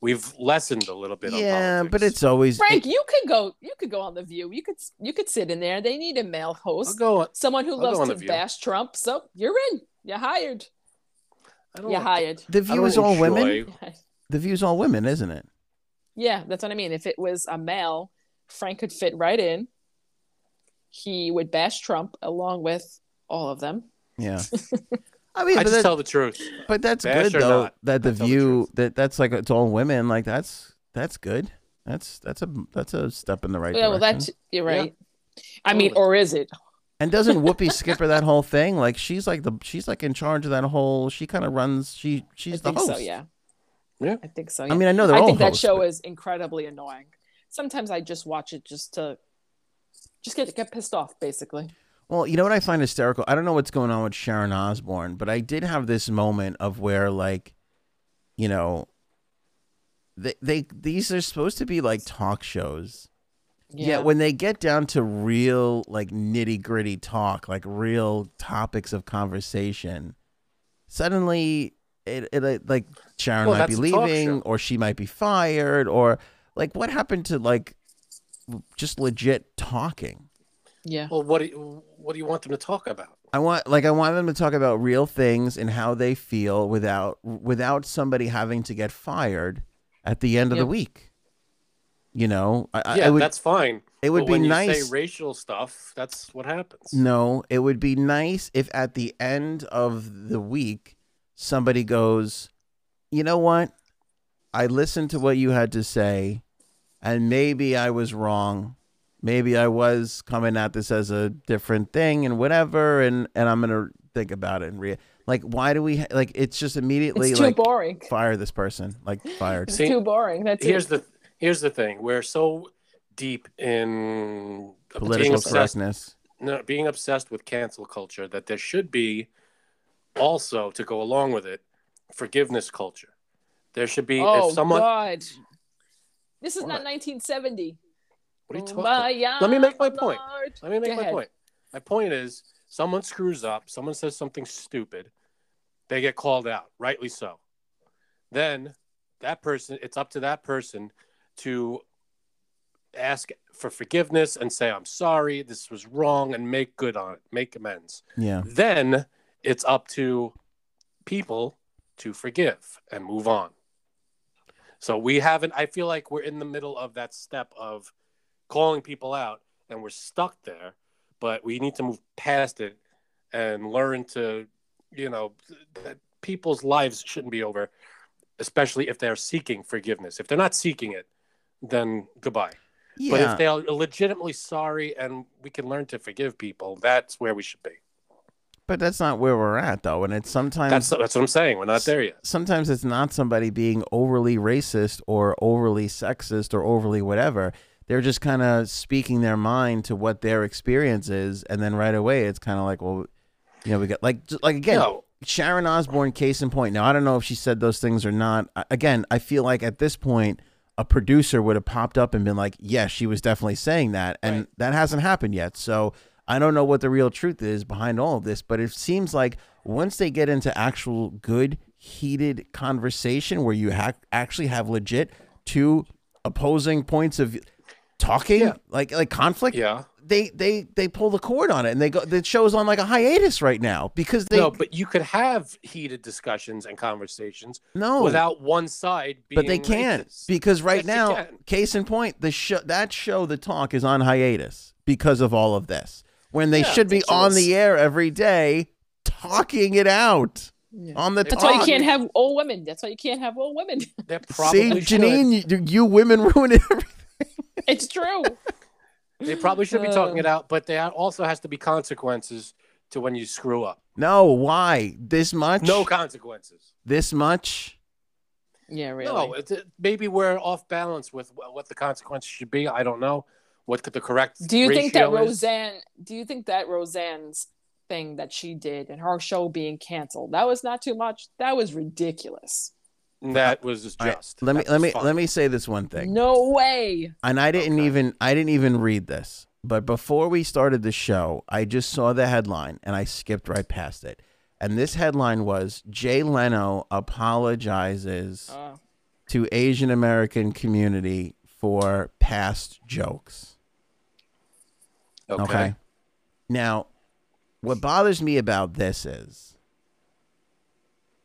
we've lessened a little bit. on Yeah, but it's always frank you could go you could go on the view you could you could sit in there they need a male I'll host go. someone who I'll go on loves to bash trump so you're in you're hired I don't. you're hired the view is all women. The View is all women, isn't it? Yeah that's what i mean if it was a male frank could fit right in he would bash trump along with all of them Yeah. I mean, I but, just that- tell the truth. but that's Bash good though. not, that the I tell the view that that's like it's all women. Like that's that's good. That's that's a that's a step in the right direction. yeah well direction. that's you're Yeah. right i mean or is it And doesn't Whoopi skipper that whole thing? Like she's like the she's like in charge of that whole. She kind of runs. She I she's the think host. so. Yeah. Yeah. I think so. I mean, I know they're I all I think that show but- is incredibly annoying. Sometimes I just watch it just to just get get pissed off, basically. Well, you know what I find hysterical? I don't know what's going on with Sharon Osbourne, but I did have this moment of where, like, you know, they they these are supposed to be like talk shows. Yeah. when they get down to real like nitty gritty talk, like real topics of conversation, suddenly it, it like Sharon Well, might be that's a talk leaving, or she might be fired, or like what happened to like just legit talking? yeah. Well, what do you, what do you want them to talk about? I want like I want them to talk about real things and how they feel without without somebody having to get fired at the end of the week. You know, I, I- yeah, I would that's fine. it would But be nice- You say racial stuff. That's what happens. no, it would be nice if at the end of the week somebody goes, "You know what? I listened to what you had to say and maybe I was wrong. Maybe I was coming at this as a different thing and whatever and and I'm going to think about it and re like why do we ha- like it's just immediately It's too like boring. fire this person like fired It's See, too boring. That's Here's it. the here's the thing. We're so deep in being political obsessed, correctness no, being obsessed with cancel culture that there should be also to go along with it forgiveness culture. There should be oh if someone God. This is What? not 1970. what are you Oh, talking my about? Let me make my young point. Let me make Go my ahead. point. My point is someone screws up, someone says something stupid, they get called out, rightly so. Then that person, it's up to that person to ask for forgiveness and say, I'm sorry, this was wrong, and make good on it, make amends. yeah Then it's up to people to forgive and move on. So we haven't, I feel like we're in the middle of that step of calling people out and we're stuck there, but we need to move past it and learn to, you know, that people's lives shouldn't be over, especially if they're seeking forgiveness. If they're not seeking it, then goodbye. Yeah. But if they are legitimately sorry and we can learn to forgive people, that's where we should be. But that's not where we're at though and it's sometimes That's that's what I'm saying. We're not there yet. sometimes it's not somebody being overly racist or overly sexist or overly whatever. They're just kind of speaking their mind to what their experience is, and then right away it's kind of like, well, you know, we got like just- like again, No. Sharon Osbourne, case in point. Now I don't know if she said those things or not. Again, I feel like at this point. A producer would have popped up and been like, "Yes, she was definitely saying that," and Right. that hasn't happened yet. So I don't know what the real truth is behind all of this, but it seems like once they get into actual good heated conversation where you ha- actually have legit two opposing points of talking, Yeah. like like conflict, Yeah. they they they pull the cord on it and they go. The show's on like a hiatus right now because they no, but you could have heated discussions and conversations no without one side being but they can't racist. because right Yes, now, case in point, the show that show, the talk, is on hiatus because of all of this. When they Yeah, should be on the air every day, talking it out on the That's That's talk. why you can't have all women. That's why you can't have all women. There See, probably should. Janine, you, you women ruin it. it's true. They probably should be Uh. talking it out, but there also has to be consequences to when you screw up. no, why this much? No consequences. this much. Yeah, really. No, it's, it, maybe we're off balance with what the consequences should be. I don't know what the correct. do you think that. Roseanne? Do you think that Roseanne's thing that she did and her show being canceled that was not too much? That was ridiculous. that was All right, just? let me let me fine. let me say this one thing. No way. and I didn't Okay. even I didn't even read this. But before we started the show, I just saw the headline and I skipped right past it. And this headline was Jay Leno apologizes Uh, to Asian American community for past jokes. Okay. Now, what bothers me about this is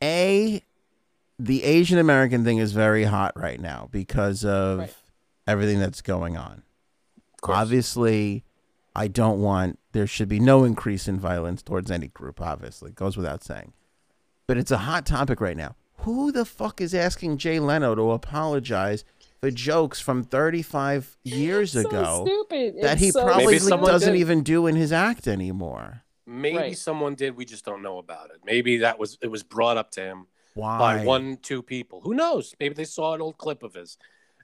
A, the Asian American thing is very hot right now because of Right. everything that's going on. course. Obviously, I don't want there should be no increase in violence towards any group, obviously. It Goes without saying. But it's a hot topic right now. Who the fuck is asking Jay Leno to apologize for jokes from 35 years So ago stupid. that It's he so probably doesn't did. even do in his act anymore. Maybe Right. someone did. We just don't know about it. Maybe that was it was brought up to him Why? by one, two people. Who knows? Maybe they saw an old clip of his,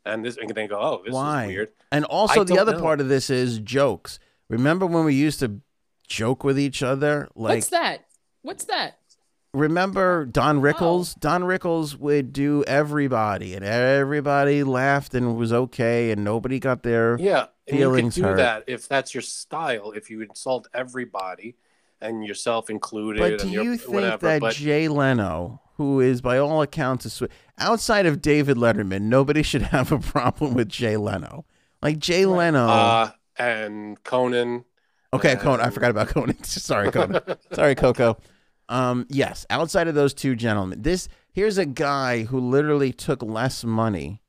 and this and they go, "Oh, this Why? is weird." And also, I the other know. part of this is jokes. Remember when we used to joke with each other? Like, What's that? What's that? Remember Don Oh. Rickles? Don Rickles would do everybody, and everybody laughed and was okay, and nobody got their. Yeah, Feelings you could do hurt. that if that's your style. If you insult everybody and yourself included, But do and your- you think whatever. that but Jay Leno, who is by all accounts a sweet, outside of David Letterman, nobody should have a problem with Jay Leno. Like Jay Leno. uh, and Conan, okay, Conan. I forgot about Conan. Sorry, Conan. Sorry, Coco. Um, yes, outside of those two gentlemen, this here's a guy who literally took less money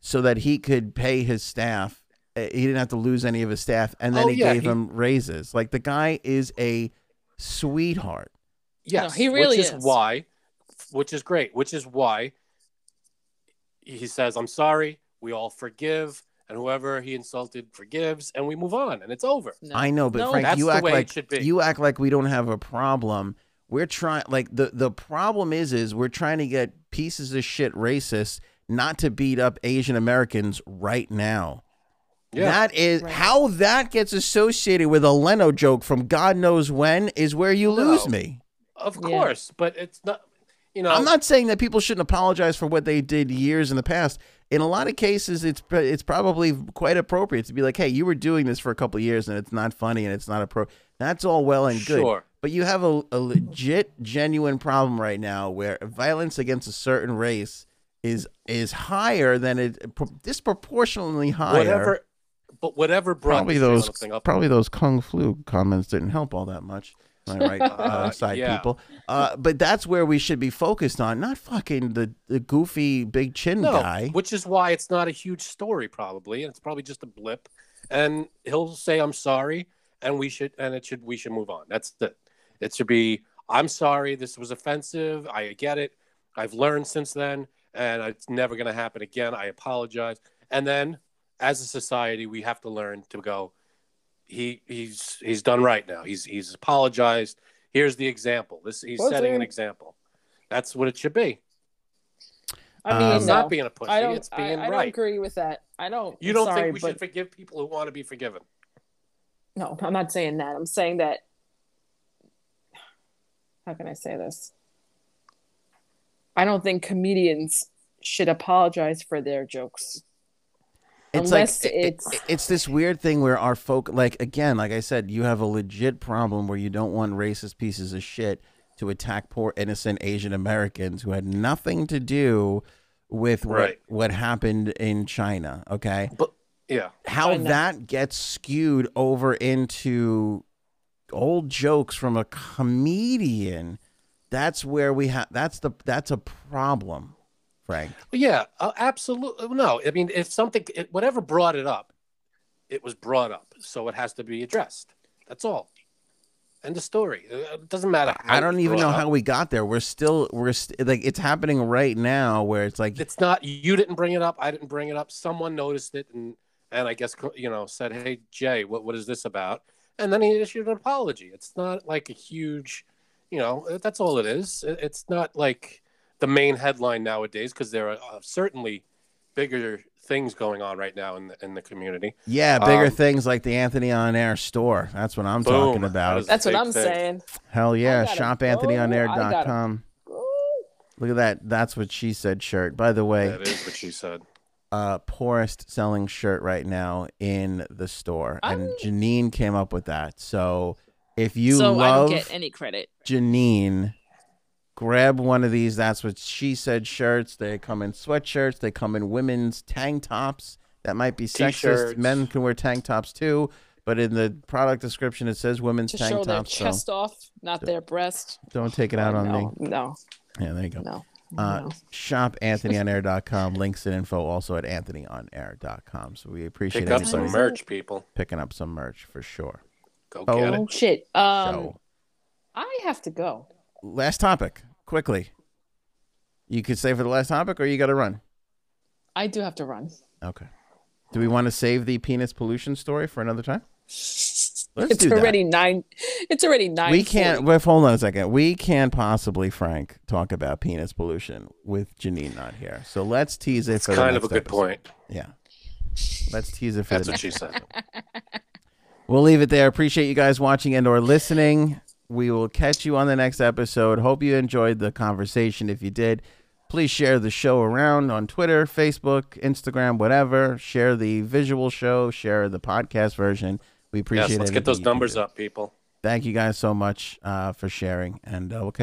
so that he could pay his staff. Uh, He didn't have to lose any of his staff, and then Oh, he yeah, gave he- him raises. Like the guy is a sweetheart. yes, he really which is, is. why, which is great, which is why he says, "I'm sorry." We all forgive, and whoever he insulted forgives, and we move on, and it's over. No. I know, but No, Frank, you act like you act like we don't have a problem. We're trying like the the problem is is we're trying to get pieces of shit racists not to beat up Asian Americans right now. Yeah. That is Right. how that gets associated with a Leno joke from God knows when is where you lose No. me. Of Yeah. course, but it's not. You know, I'm not saying that people shouldn't apologize for what they did years in the past. In a lot of cases, it's it's probably quite appropriate to be like, "Hey, you were doing this for a couple of years, and it's not funny, and it's not appro." That's all well and good, Sure. But you have a, a legit, genuine problem right now where violence against a certain race is is higher than it pro- disproportionately higher. whatever. But whatever brought probably those up. probably those kung flu comments didn't help all that much. I right, uh, Uh, side yeah. people? Uh, but that's where we should be focused on, not fucking the, the goofy big chin no, guy. which is why it's not a huge story, probably, and it's probably just a blip. And he'll say, "I'm sorry," and we should, and it should, we should move on. That's it. It should be, "I'm sorry. This was offensive. I get it. I've learned since then, and it's never going to happen again. I apologize." And then, as a society, we have to learn to go. He he's he's done right now. He's he's apologized. Here's the example. This he's Was setting an example. That's what it should be. I mean, Um, It's no. not being a pussy. I don't. it's I, being I don't right. agree with that. I don't. You don't sorry, think we but should forgive people who want to be forgiven? no, I'm not saying that. I'm saying that. How can I say this? I don't think comedians should apologize for their jokes. It's Unless like it's- it- it's this weird thing where our folk like again, like I said, you have a legit problem where you don't want racist pieces of shit to attack poor innocent Asian Americans who had nothing to do with what, Right. what happened in China. Okay, But yeah, how I that gets skewed over into old jokes from a comedian. That's where we have. That's the. That's a problem, Frank. yeah, uh, absolutely. No, I mean, if something, it, whatever brought it up, it was brought up, so it has to be addressed. That's all. End of story. Uh, It doesn't matter. how I don't even know brought how we got there. We're still we're st- like it's happening right now where it's like It's not. You didn't bring it up. I didn't bring it up. Someone noticed it, and and I guess you know said, "Hey Jay, what what is this about?" And then he issued an apology. It's not like a huge, you know, that's all it is. It's not like the main headline nowadays because there are uh, certainly bigger things going on right now in the, in the community. yeah, bigger Um, things like the Anthony on Air store. That's what I'm Boom. talking about. is- That's what I'm thing. saying. Hell yeah, gotta go. I shopanthonyonair.com. Look at that. That's what she said shirt. By the way, That is what she said. Uh poorest selling shirt right now in the store. And I'm- Janine came up with that. So if you so I don't get any credit. Janine, grab one of these. That's what she said shirts. They come in sweatshirts. They come in women's tank tops. That might be sexist. T-shirts. Men can wear tank tops too. But in the product description, it says women's To tank show their tops. So chest off, not their breast. don't take it out on no, me. No, Yeah, there you go. no. Uh, no. shop anthonyonair.com. Links and info also at anthonyonair.com. So we appreciate Pick up some merch, people. picking up some merch for sure. Go Oh. get Oh it. shit. Um, so I have to go. last topic, quickly. You could say for the last topic, or you got to run. I do have to run. Okay. Do we want to save the penis pollution story for another time? Let's it's do that. already nine. It's already nine. We can't. Wait, hold on a second. We can't possibly, Frank, talk about penis pollution with Janine not here. So let's tease it It's for the kind of a next good episode. point. Yeah. Let's tease it for That's the what she said. We'll leave it there. Appreciate you guys watching and or listening. We will catch you on the next episode. Hope you enjoyed the conversation. If you did, please share the show around on Twitter, Facebook, Instagram, whatever. Share the visual show, share the podcast version. We appreciate Yes, let's get those numbers up, people. Thank you guys so much uh, for sharing, and uh, we'll catch